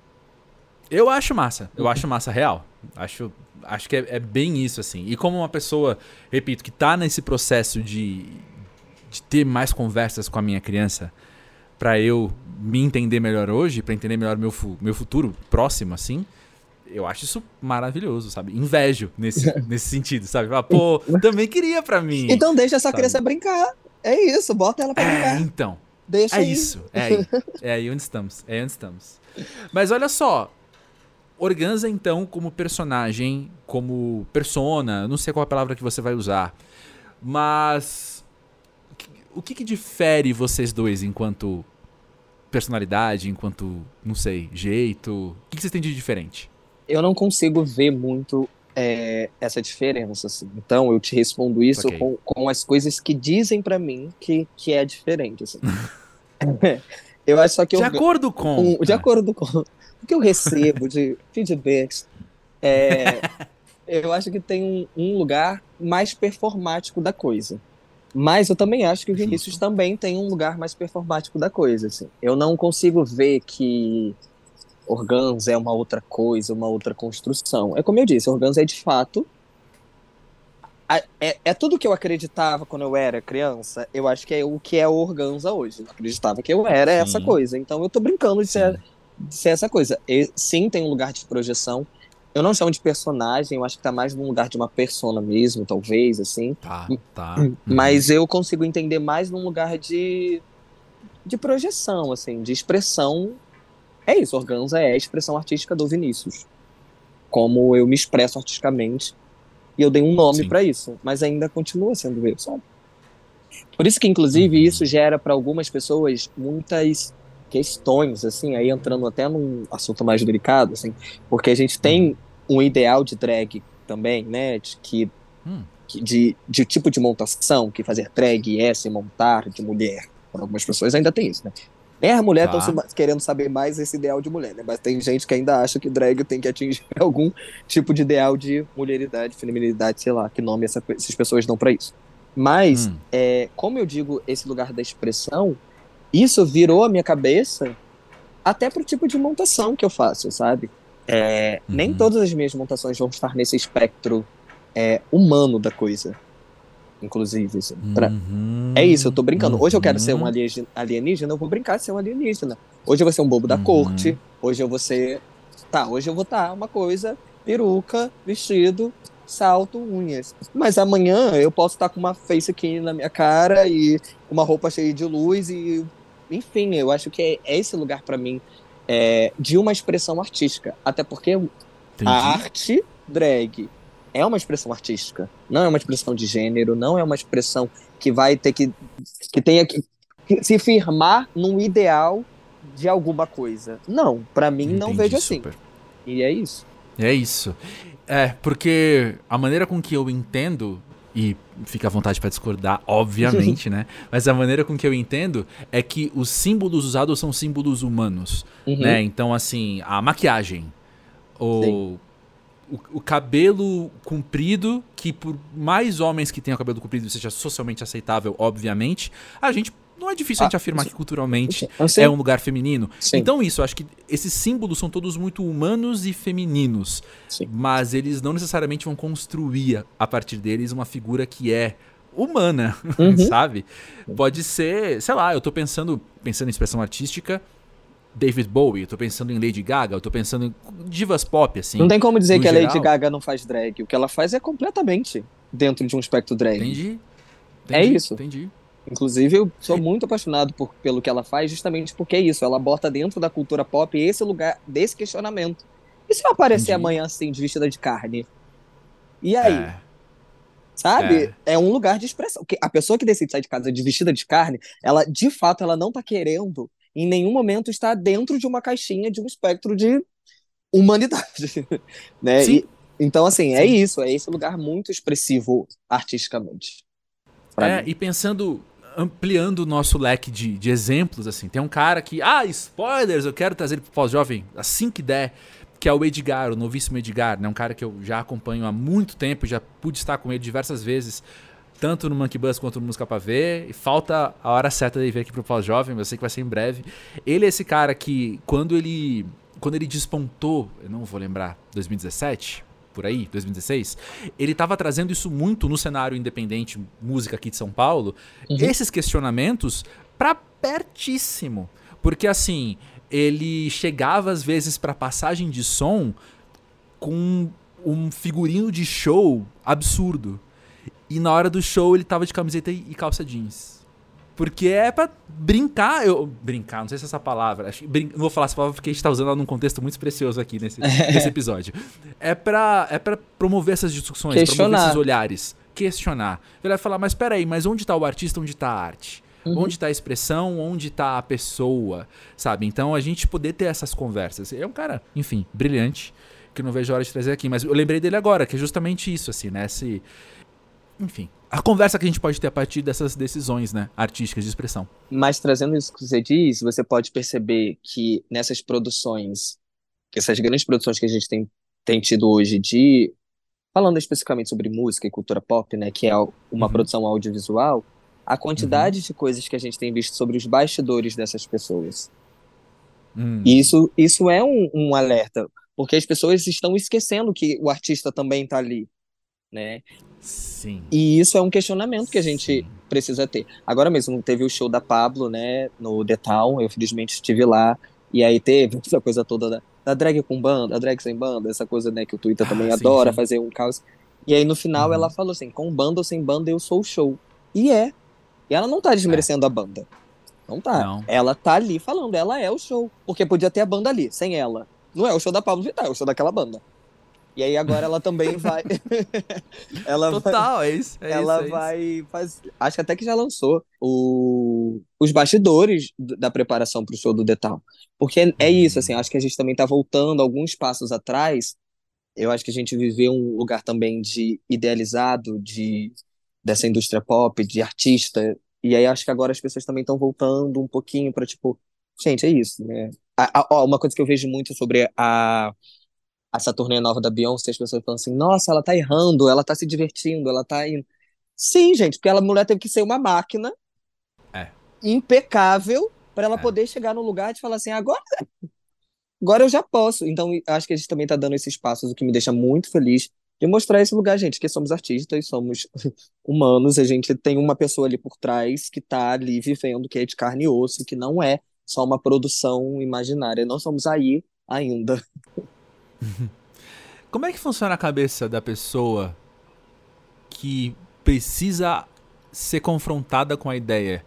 Eu acho massa. Eu acho massa real. Acho, acho que é, é bem isso, assim. E como uma pessoa, repito, que tá nesse processo de, de ter mais conversas com a minha criança, pra eu me entender melhor hoje, pra entender melhor meu, meu futuro próximo, assim, eu acho isso maravilhoso, sabe? Invejo nesse, nesse sentido, sabe? Pô, também queria pra mim. Então deixa essa Sabe? criança brincar. É isso, bota ela pra É, brincar. então. Deixa É aí. isso, é aí. É aí onde estamos. É aí onde estamos. Mas olha só. Organza, então, como personagem, como persona, não sei qual a palavra que você vai usar. Mas. o que- O que, que difere vocês dois enquanto personalidade, enquanto, não sei, jeito? O que, que vocês têm de diferente? Eu não consigo ver muito é, essa diferença, assim. Então eu te respondo isso Ok. com, com as coisas que dizem pra mim que, que é diferente, assim. eu acho só que de eu, acordo com. Um, de acordo com o que eu recebo de feedbacks, é, eu acho que tem um, um, lugar mais performático da coisa. Mas eu também acho que o Vinícius Justo. também tem um lugar mais performático da coisa. Assim. Eu não consigo ver que Organza é uma outra coisa, uma outra construção. É como eu disse, Organza é de fato. É, é tudo que eu acreditava quando eu era criança. Eu acho que é o que é o Organza hoje. Eu acreditava que eu era sim. essa coisa. Então eu tô brincando de ser, de ser, essa coisa. E, sim, tem um lugar de projeção. Eu não chamo de personagem, eu acho que tá mais num lugar de uma persona mesmo, talvez, assim. Tá, tá. Mas eu consigo entender mais num lugar de, de projeção, assim, de expressão é isso, Organza é a expressão artística do Vinícius. Como eu me expresso artisticamente. E eu dei um nome para isso, mas ainda continua sendo eu, sabe? Por isso que, inclusive, uhum. isso gera para algumas pessoas muitas questões, assim, aí entrando até num assunto mais delicado, assim, porque a gente tem uhum. um ideal de drag também, né, de que, hum. que de, de tipo de montação, que fazer drag é se montar de mulher. Para algumas pessoas ainda tem isso, né? As mulheres estão tá. querendo saber mais esse ideal de mulher, né? Mas tem gente que ainda acha que drag tem que atingir algum tipo de ideal de mulheridade, feminilidade, sei lá, que nome essa, essas pessoas dão para isso. Mas, hum. é, como eu digo, esse lugar da expressão, isso virou a minha cabeça até pro tipo de montação que eu faço, sabe? É, uhum. Nem todas as minhas montações vão estar nesse espectro é, humano da coisa inclusive. Pra... uhum, é isso, eu tô brincando. Hoje eu quero ser um uhum. alienígena, eu vou brincar de ser um alienígena. Hoje eu vou ser um bobo da uhum. corte, hoje eu vou ser. Tá, hoje eu vou estar uma coisa, peruca, vestido, salto, unhas. Mas amanhã eu posso estar tá com uma face aqui na minha cara e uma roupa cheia de luz e. Enfim, eu acho que é, é esse lugar para mim é, de uma expressão artística. Até porque Entendi. a arte drag é uma expressão artística, não é uma expressão de gênero, não é uma expressão que vai ter que que tenha que, que se firmar num ideal de alguma coisa. Não, para mim Entendi, não vejo assim. Super. E é isso. É isso. É, porque a maneira com que eu entendo e fica à vontade para discordar, obviamente, né? Mas a maneira com que eu entendo é que os símbolos usados são símbolos humanos, uhum. né? Então, assim, a maquiagem, ou o, o, cabelo comprido, que por mais homens que tenham cabelo comprido seja socialmente aceitável, obviamente, a gente não é difícil ah, a gente afirmar sim. que culturalmente é um lugar feminino. Sim. Então, isso, acho que esses símbolos são todos muito humanos e femininos. Sim. Mas eles não necessariamente vão construir a partir deles uma figura que é humana, uhum. sabe? Pode ser, sei lá, eu tô pensando, pensando em expressão artística, David Bowie, eu tô pensando em Lady Gaga, eu tô pensando em divas pop, assim. Não tem como dizer que geral. a Lady Gaga não faz drag. O que ela faz é completamente dentro de um espectro drag. Entendi. É entendi é isso. Entendi. Inclusive, eu sou muito apaixonado por, pelo que ela faz, justamente porque é isso. Ela bota dentro da cultura pop esse lugar desse questionamento. E se eu aparecer entendi. amanhã assim, de vestida de carne? E aí? É. Sabe? É. é. um lugar de expressão. A pessoa que decide sair de casa de vestida de carne, ela, de fato, ela não tá querendo em nenhum momento está dentro de uma caixinha de um espectro de humanidade, né? Sim. E, então, assim, é Sim. é isso, é esse lugar muito expressivo artisticamente. É, mim. e pensando, ampliando o nosso leque de, de exemplos, assim, tem um cara que, ah, spoilers, eu quero trazer ele pro pós-jovem assim que der, que é o Edgar, o novíssimo Edgar, né? Um cara que eu já acompanho há muito tempo, já pude estar com ele diversas vezes tanto no Monkey Bus quanto no Música Pra Ver. E falta a hora certa de vir aqui pro Pós-Jovem, eu sei que vai ser em breve. Ele é esse cara que, quando ele, quando ele despontou, eu não vou lembrar, 2017, por aí, 2016, ele estava trazendo isso muito no cenário independente, música aqui de São Paulo, uhum. esses questionamentos para pertíssimo. Porque assim, ele chegava às vezes para passagem de som com um figurino de show absurdo. E na hora do show ele tava de camiseta e calça jeans. Porque é pra brincar. Eu, brincar, não sei se é essa palavra. Acho, brin, não vou falar essa palavra porque a gente tá usando ela num contexto muito precioso aqui nesse, nesse episódio. É pra, é pra promover essas discussões, Questionar. promover esses olhares. Questionar. Ele vai falar, mas peraí, mas onde tá o artista, onde tá a arte? Uhum. Onde tá a expressão, onde tá a pessoa, sabe? Então a gente poder ter essas conversas. É um cara, enfim, brilhante, que não vejo a hora de trazer aqui. Mas eu lembrei dele agora, que é justamente isso, assim, né? Esse, enfim, a conversa que a gente pode ter a partir dessas decisões, né, artísticas de expressão. Mas trazendo isso que você diz, você pode perceber que nessas produções, essas grandes produções que a gente tem, tem tido hoje de falando especificamente sobre música e cultura pop, né, que é uma uhum. produção audiovisual, a quantidade uhum. de coisas que a gente tem visto sobre os bastidores dessas pessoas. Uhum. Isso, isso é um, um, alerta, porque as pessoas estão esquecendo que o artista também está ali, né? Sim. E isso é um questionamento que a gente Sim. precisa ter. Agora mesmo teve o show da Pablo, né, no The Town, eu felizmente estive lá, e aí teve essa coisa toda da, da drag com banda, a drag sem banda, essa coisa, né, que o Twitter ah, também sim, adora sim. fazer um caos. E aí no final uhum. ela falou assim, com banda ou sem banda eu sou o show. E é. E ela não tá desmerecendo é. a banda. Não tá. Não. Ela tá ali falando, ela é o show. Porque podia ter a banda ali, sem ela. Não é o show da Pablo Vittar, é o show daquela banda. E aí agora ela também vai. ela Total, vai... é isso. É ela isso, é vai isso. fazer. Acho que até que já lançou o... os bastidores da preparação para o show do Detal. Porque é isso, assim, acho que a gente também tá voltando alguns passos atrás. Eu acho que a gente viveu um lugar também de idealizado de dessa indústria pop, de artista. E aí acho que agora as pessoas também estão voltando um pouquinho para tipo, gente, é isso, né? A, a, ó, uma coisa que eu vejo muito sobre a essa turnê nova da Beyoncé, as pessoas falam assim, nossa, ela tá errando, ela tá se divertindo, ela tá indo. Sim, gente, porque a mulher teve que ser uma máquina é. impecável para ela é. poder chegar no lugar de falar assim, agora, agora eu já posso. Então, acho que a gente também tá dando esses passos, o que me deixa muito feliz de mostrar esse lugar, gente, que somos artistas, somos humanos, a gente tem uma pessoa ali por trás que tá ali vivendo, que é de carne e osso, que não é só uma produção imaginária. Não somos aí ainda. Como é que funciona a cabeça da pessoa que precisa ser confrontada com a ideia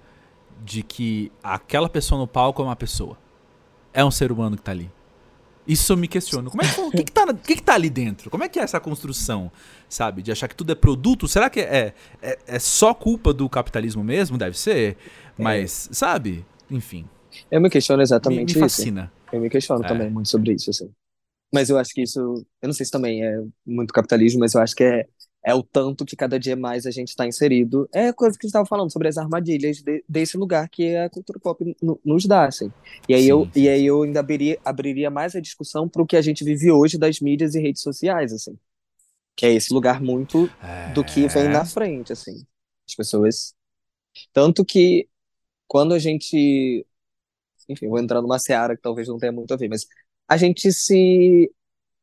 de que aquela pessoa no palco é uma pessoa? É um ser humano que tá ali. Isso eu me questiono. Como é que, o que, que, tá, que, que tá ali dentro? Como é que é essa construção, sabe? De achar que tudo é produto? Será que é, é, é só culpa do capitalismo mesmo? Deve ser. É. Mas, sabe? Enfim. Eu me questiono exatamente me, me fascina. isso. Eu me questiono é. também muito sobre isso, assim. Mas eu acho que isso, eu não sei se também é muito capitalismo, mas eu acho que é, é o tanto que cada dia mais a gente está inserido. É a coisa que a gente estava falando sobre as armadilhas de, desse lugar que a cultura pop nos dá, assim. E aí, sim, eu, sim. E aí eu ainda abriria, abriria mais a discussão para o que a gente vive hoje das mídias e redes sociais, assim. Que é esse lugar muito é... do que vem na frente, assim. As pessoas. Tanto que quando a gente. Enfim, vou entrar numa seara que talvez não tenha muito a ver, mas a gente se.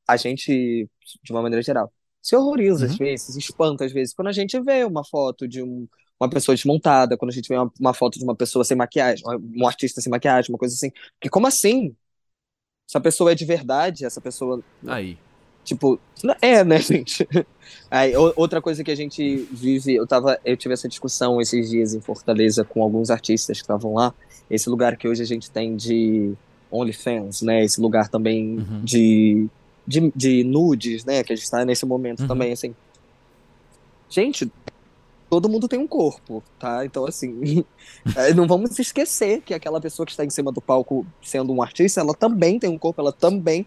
A gente, de uma maneira geral, se horroriza uhum. às vezes, se espanta às vezes, quando a gente vê uma foto de um, uma pessoa desmontada, quando a gente vê uma, uma, foto de uma pessoa sem maquiagem, um artista sem maquiagem, uma coisa assim. Porque como assim? Essa pessoa é de verdade, essa pessoa. Aí. Tipo, é, né, gente? Aí, outra coisa que a gente vive, eu tava, eu tive essa discussão esses dias em Fortaleza com alguns artistas que estavam lá, esse lugar que hoje a gente tem de OnlyFans, né? Esse lugar também uhum. de, de, de, nudes, né? Que a gente está nesse momento uhum. também, assim. Gente, todo mundo tem um corpo, tá? Então, assim, é, não vamos esquecer que aquela pessoa que está em cima do palco sendo um artista, ela também tem um corpo, ela também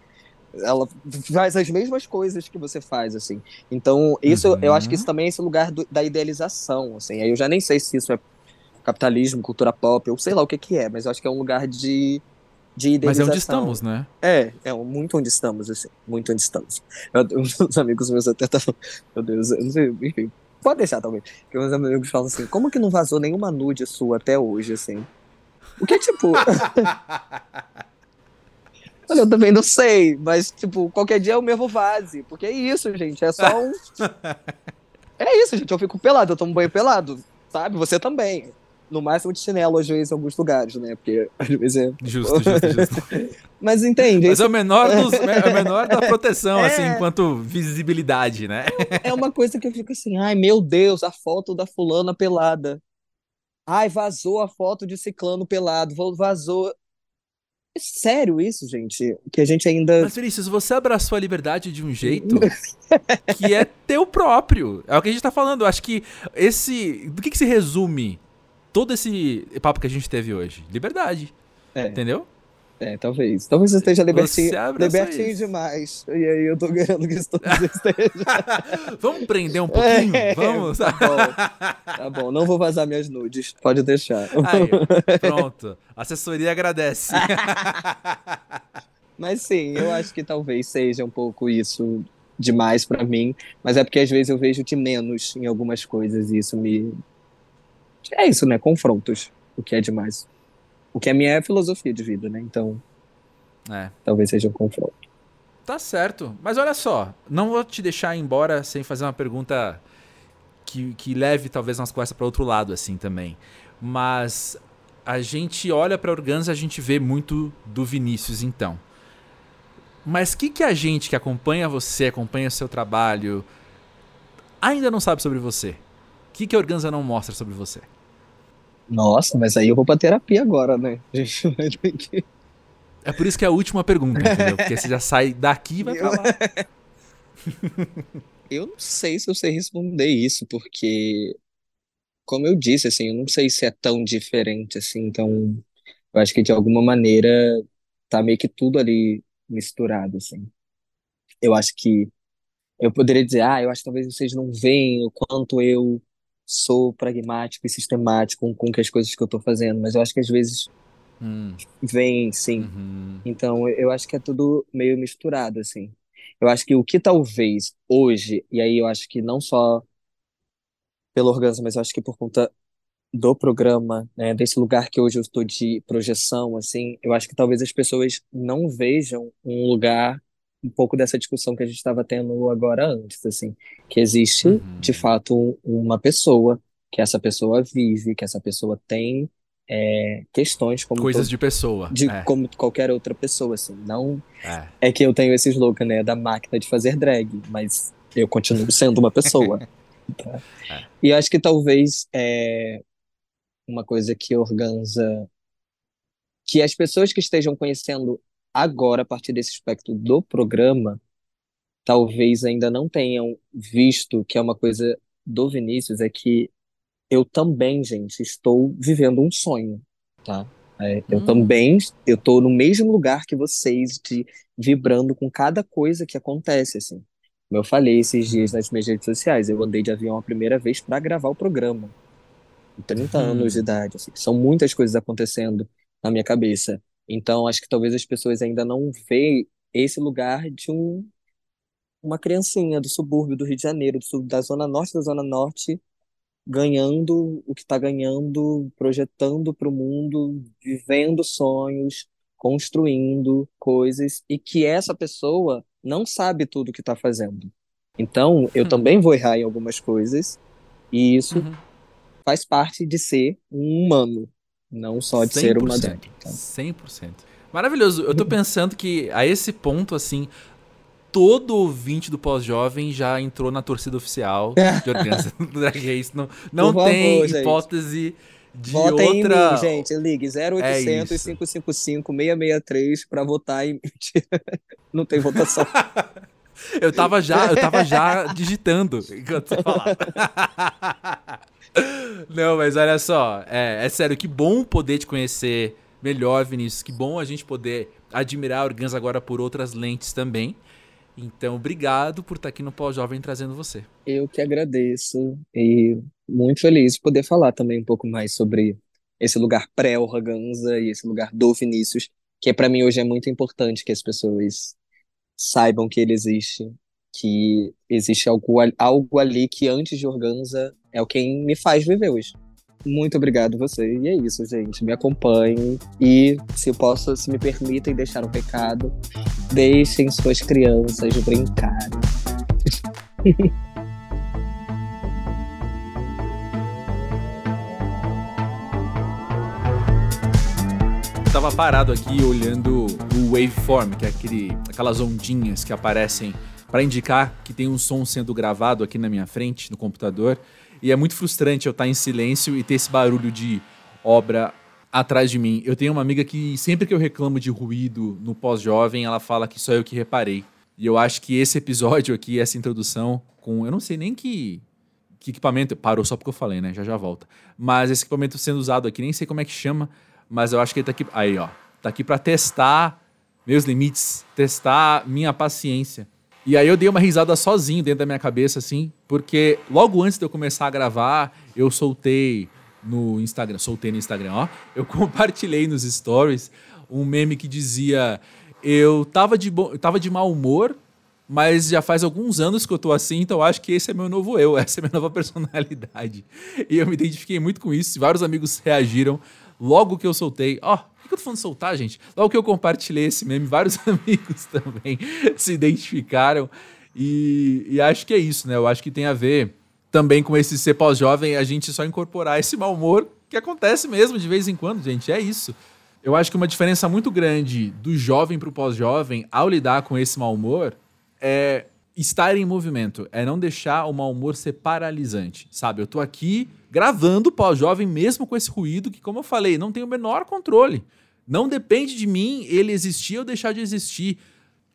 ela faz as mesmas coisas que você faz, assim. Então, isso, uhum. eu acho que isso também é esse lugar do, da idealização, assim. Aí eu já nem sei se isso é capitalismo, cultura pop, eu sei lá o que que é, mas eu acho que é um lugar de de idealização. Mas é onde estamos, né? É, é muito onde estamos, assim, muito onde estamos. Eu, os amigos meus até estavam, meu Deus, eu não sei, enfim, pode deixar talvez, que meus amigos falam assim, como que não vazou nenhuma nude sua até hoje, assim? O que, tipo... Olha, eu também não sei, mas, tipo, qualquer dia é o mesmo vase, porque é isso, gente, é só um... é isso, gente, eu fico pelado, eu tomo banho pelado, sabe? Você também no máximo de chinelo, às vezes, em alguns lugares, né? Porque às vezes é. Justo, justo, justo. Mas entende? Mas é o menor, dos, é o menor da proteção, assim, é... assim, enquanto visibilidade, né? É uma coisa que eu fico assim, ai meu Deus, a foto da fulana pelada. Ai, vazou a foto de ciclano pelado, vazou. É sério isso, gente? Que a gente ainda. Mas, Vinícius, você abraçou a liberdade de um jeito que é teu próprio. É o que a gente tá falando. Eu acho que esse. Do que, que se resume todo esse papo que a gente teve hoje? Liberdade. É. Entendeu? É, talvez. Talvez você esteja libertinho, libertinho demais. E aí eu tô querendo que isso esteja. Vamos prender um pouquinho? É, Vamos? Tá bom. tá bom, não vou vazar minhas nudes. Pode deixar. Aí, pronto. A assessoria agradece. Mas sim, eu acho que talvez seja um pouco isso demais para mim. Mas é porque às vezes eu vejo de menos em algumas coisas e isso me. É isso, né? Confrontos. O que é demais. O que é minha filosofia de vida, né? Então. É. Talvez seja um confronto. Tá certo. Mas olha só, não vou te deixar embora sem fazer uma pergunta que, que leve talvez nossa conversa para outro lado, assim também. Mas a gente olha para Organza, a gente vê muito do Vinícius, então. Mas o que, que a gente que acompanha você, acompanha o seu trabalho, ainda não sabe sobre você? O que, que a Organza não mostra sobre você? Nossa, mas aí eu vou pra terapia agora, né? A gente vai ter que... É por isso que é a última pergunta, entendeu? Porque você já sai daqui e vai pra lá. eu não sei se eu sei responder isso, porque, como eu disse, assim, eu não sei se é tão diferente, assim, então eu acho que de alguma maneira tá meio que tudo ali misturado, assim. Eu acho que eu poderia dizer, ah, eu acho que talvez vocês não veem o quanto eu sou pragmático e sistemático com, com as coisas que eu estou fazendo, mas eu acho que às vezes hum. vem, sim. Uhum. Então, eu acho que é tudo meio misturado, assim. Eu acho que o que talvez hoje, e aí eu acho que não só pelo orgasmo, mas eu acho que por conta do programa, né, desse lugar que hoje eu estou de projeção, assim, eu acho que talvez as pessoas não vejam um lugar um pouco dessa discussão que a gente estava tendo agora antes, assim, que existe uhum. de fato uma pessoa, que essa pessoa vive, que essa pessoa tem é, questões como coisas todo, de pessoa, de é. como qualquer outra pessoa, assim. Não é. é que eu tenho esse slogan, né, da máquina de fazer drag, mas eu continuo sendo uma pessoa. tá? É. E acho que talvez é uma coisa que organza que as pessoas que estejam conhecendo agora, a partir desse aspecto do programa, talvez ainda não tenham visto que é uma coisa do Vinícius, é que eu também, gente, estou vivendo um sonho, tá? É, eu hum. também, eu tô no mesmo lugar que vocês, de vibrando com cada coisa que acontece, assim. Como eu falei esses dias nas minhas redes sociais, eu andei de avião a primeira vez para gravar o programa. 30 hum. anos de idade, assim. São muitas coisas acontecendo na minha cabeça. Então, acho que talvez as pessoas ainda não veem esse lugar de um, uma criancinha do subúrbio do Rio de Janeiro, do, da Zona Norte da Zona Norte, ganhando o que está ganhando, projetando para o mundo, vivendo sonhos, construindo coisas, e que essa pessoa não sabe tudo o que está fazendo. Então, eu uhum. também vou errar em algumas coisas, e isso uhum. faz parte de ser um humano. Não só de ser uma drag. Tá? 100%. Maravilhoso. Eu tô pensando que a esse ponto, assim, todo ouvinte do pós-jovem já entrou na torcida oficial de Organza do Drag Race. Não, não tem favor, hipótese gente. de Votem outra... em mim, gente. Ligue 0800 é 555 663 pra votar em... não tem votação. eu tava já, eu tava já digitando enquanto você falava. Não, mas olha só, é, é, sério, que bom poder te conhecer melhor, Vinícius. Que bom a gente poder admirar a Organza agora por outras lentes também. Então, obrigado por estar aqui no Pós-Jovem trazendo você. Eu que agradeço e muito feliz de poder falar também um pouco mais sobre esse lugar pré-Organza e esse lugar do Vinícius, que para mim hoje é muito importante que as pessoas saibam que ele existe, que existe algo, algo ali que antes de Organza é o que me faz viver hoje. Muito obrigado você. E é isso, gente. Me acompanhem. E se posso, se me permitem deixar um recado, deixem suas crianças brincarem. Eu tava parado aqui olhando o waveform, que é aquele, aquelas ondinhas que aparecem para indicar que tem um som sendo gravado aqui na minha frente, no computador. E é muito frustrante eu estar em silêncio e ter esse barulho de obra atrás de mim. Eu tenho uma amiga que sempre que eu reclamo de ruído no pós-jovem, ela fala que só eu que reparei. E eu acho que esse episódio aqui, essa introdução, com. Eu não sei nem que, que equipamento. Parou só porque eu falei, né? Já já volta. Mas esse equipamento sendo usado aqui, nem sei como é que chama, mas eu acho que ele tá aqui. Aí, ó. Tá aqui para testar meus limites, testar minha paciência. E aí eu dei uma risada sozinho dentro da minha cabeça, assim, porque logo antes de eu começar a gravar, eu soltei no Instagram, soltei no Instagram, ó, eu compartilhei nos stories um meme que dizia: Eu tava de, bo... eu tava de mau humor, mas já faz alguns anos que eu tô assim, então acho que esse é meu novo eu, essa é minha nova personalidade. E eu me identifiquei muito com isso, vários amigos reagiram logo que eu soltei. Ó, que eu tô falando soltar, gente? Logo que eu compartilhei esse meme, vários amigos também se identificaram. E, e acho que é isso, né? Eu acho que tem a ver também com esse ser pós-jovem, a gente só incorporar esse mau humor que acontece mesmo de vez em quando, gente. É isso. Eu acho que uma diferença muito grande do jovem para o pós-jovem ao lidar com esse mau humor é estar em movimento, é não deixar o mau humor ser paralisante, sabe? Eu tô aqui gravando pós-jovem mesmo com esse ruído que, como eu falei, não tem o menor controle. Não depende de mim ele existir ou deixar de existir.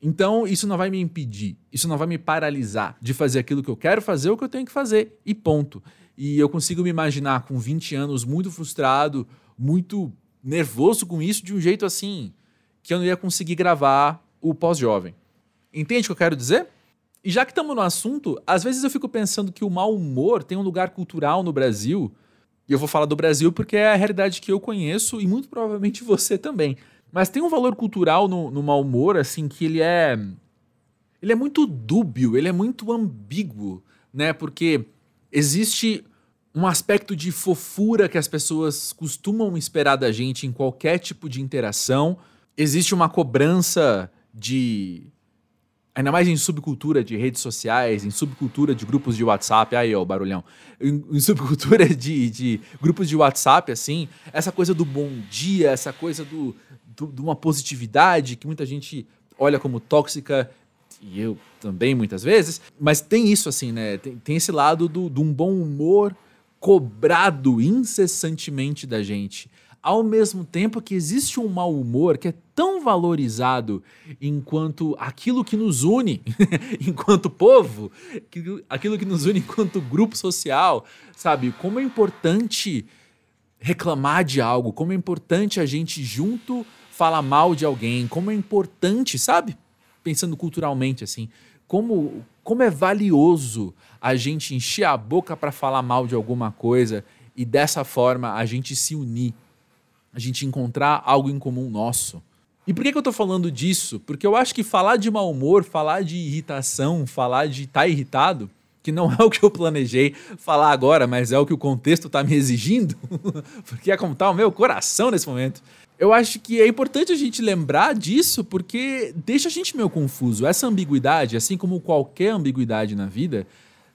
Então, isso não vai me impedir, isso não vai me paralisar de fazer aquilo que eu quero fazer ou que eu tenho que fazer, e ponto. E eu consigo me imaginar com 20 anos muito frustrado, muito nervoso com isso, de um jeito assim que eu não ia conseguir gravar o pós-jovem. Entende o que eu quero dizer? E já que estamos no assunto, às vezes eu fico pensando que o mau humor tem um lugar cultural no Brasil. E eu vou falar do Brasil porque é a realidade que eu conheço e muito provavelmente você também. Mas tem um valor cultural no, no mau humor, assim, que ele é. Ele é muito dúbio, ele é muito ambíguo, né? Porque existe um aspecto de fofura que as pessoas costumam esperar da gente em qualquer tipo de interação. Existe uma cobrança de Ainda mais em subcultura de redes sociais, em subcultura de grupos de WhatsApp, aí ó, o barulhão. Em, em subcultura de, de, grupos de WhatsApp, assim, essa coisa do bom dia, essa coisa do, do, de uma positividade que muita gente olha como tóxica, e eu também muitas vezes, mas tem isso, assim, né? Tem, tem esse lado do, de um bom humor cobrado incessantemente da gente ao mesmo tempo que existe um mau humor que é tão valorizado enquanto aquilo que nos une enquanto povo, aquilo que nos une enquanto grupo social, sabe? Como é importante reclamar de algo, como é importante a gente junto falar mal de alguém, como é importante, sabe? Pensando culturalmente assim, como como é valioso a gente encher a boca para falar mal de alguma coisa e dessa forma a gente se unir a gente encontrar algo em comum nosso. E por que, que eu estou falando disso? Porque eu acho que falar de mau humor, falar de irritação, falar de estar tá irritado, que não é o que eu planejei falar agora, mas é o que o contexto está me exigindo, porque é como está o meu coração nesse momento. Eu acho que é importante a gente lembrar disso, porque deixa a gente meio confuso. Essa ambiguidade, assim como qualquer ambiguidade na vida,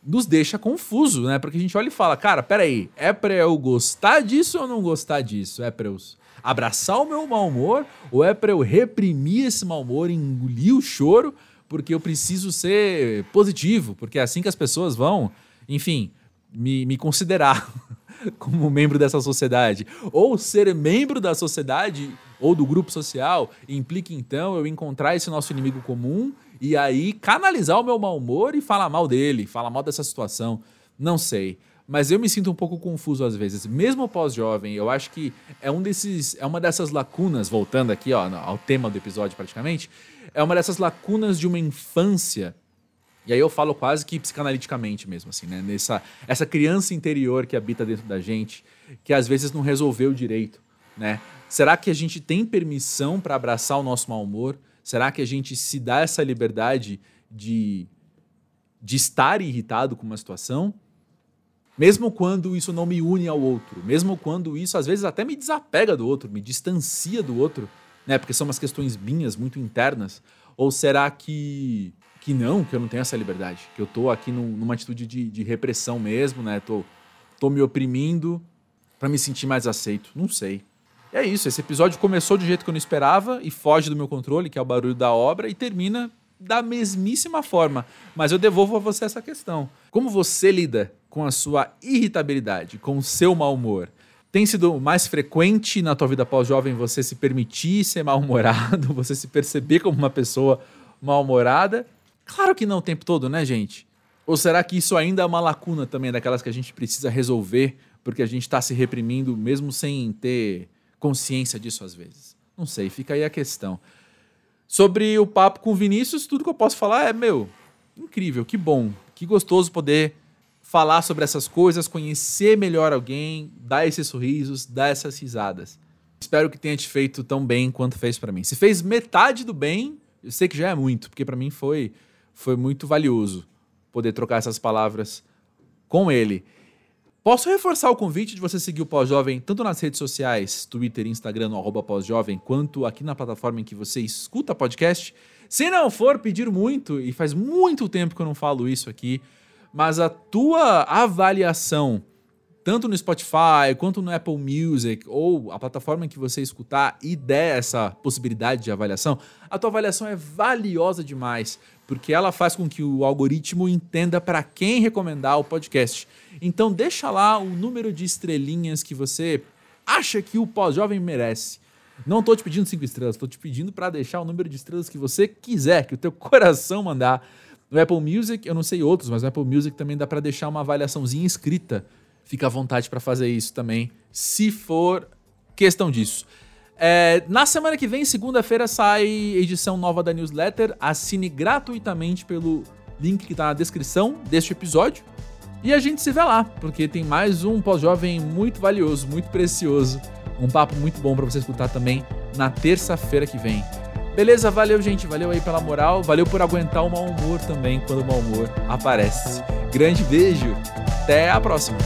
nos deixa confuso, né? Porque a gente olha e fala, cara, peraí, é pra eu gostar disso ou não gostar disso? É pra eu abraçar o meu mau humor ou é pra eu reprimir esse mau humor, engolir o choro, porque eu preciso ser positivo, porque é assim que as pessoas vão, enfim, me, me considerar como membro dessa sociedade. Ou ser membro da sociedade ou do grupo social implica então eu encontrar esse nosso inimigo comum e aí canalizar o meu mau humor e falar mal dele, falar mal dessa situação. Não sei. Mas eu me sinto um pouco confuso às vezes. Mesmo pós-jovem, eu acho que é um desses. É uma dessas lacunas, voltando aqui ó, ao tema do episódio praticamente, é uma dessas lacunas de uma infância. E aí eu falo quase que psicanaliticamente mesmo, assim, né? Nessa, essa criança interior que habita dentro da gente, que às vezes não resolveu direito, né? Será que a gente tem permissão para abraçar o nosso mau humor? Será que a gente se dá essa liberdade de, de estar irritado com uma situação? Mesmo quando isso não me une ao outro, mesmo quando isso às vezes até me desapega do outro, me distancia do outro, né? Porque são umas questões minhas muito internas. Ou será que que não, que eu não tenho essa liberdade, que eu tô aqui num, numa atitude de, de, repressão mesmo, né? Tô, tô me oprimindo para me sentir mais aceito. Não sei. É isso, esse episódio começou um jeito que eu não esperava e foge do meu controle, que é o barulho da obra, e termina da mesmíssima forma. Mas eu devolvo a você essa questão. Como você lida com a sua irritabilidade, com o seu mau humor? Tem sido mais frequente na tua vida pós-jovem você se permitir ser mal-humorado, você se perceber como uma pessoa mal-humorada? Claro que não o tempo todo, né, gente? Ou será que isso ainda é uma lacuna também daquelas que a gente precisa resolver porque a gente está se reprimindo mesmo sem ter consciência disso às vezes. Não sei, fica aí a questão. Sobre o papo com o Vinícius, tudo que eu posso falar é, meu, incrível, que bom, que gostoso poder falar sobre essas coisas, conhecer melhor alguém, dar esses sorrisos, dar essas risadas. Espero que tenha te feito tão bem quanto fez para mim. Se fez metade do bem, eu sei que já é muito, porque para mim foi foi muito valioso poder trocar essas palavras com ele. Posso reforçar o convite de você seguir o Pós-Jovem tanto nas redes sociais, Twitter Instagram, no Pós-Jovem, quanto aqui na plataforma em que você escuta podcast. Se não for pedir muito, e faz muito tempo que eu não falo isso aqui, mas a tua avaliação, tanto no Spotify quanto no Apple Music, ou a plataforma que você escutar e der essa possibilidade de avaliação, a tua avaliação é valiosa demais, porque ela faz com que o algoritmo entenda para quem recomendar o podcast. Então deixa lá o número de estrelinhas que você acha que o pós-jovem merece. Não estou te pedindo cinco estrelas, estou te pedindo para deixar o número de estrelas que você quiser, que o teu coração mandar. No Apple Music, eu não sei outros, mas no Apple Music também dá para deixar uma avaliaçãozinha escrita. Fica à vontade para fazer isso também, se for questão disso. É, na semana que vem, segunda-feira, sai edição nova da newsletter. Assine gratuitamente pelo link que está na descrição deste episódio. E a gente se vê lá, porque tem mais um pós-jovem muito valioso, muito precioso. Um papo muito bom para você escutar também na terça-feira que vem. Beleza? Valeu, gente. Valeu aí pela moral. Valeu por aguentar o mau humor também quando o mau humor aparece. Grande beijo. Até a próxima.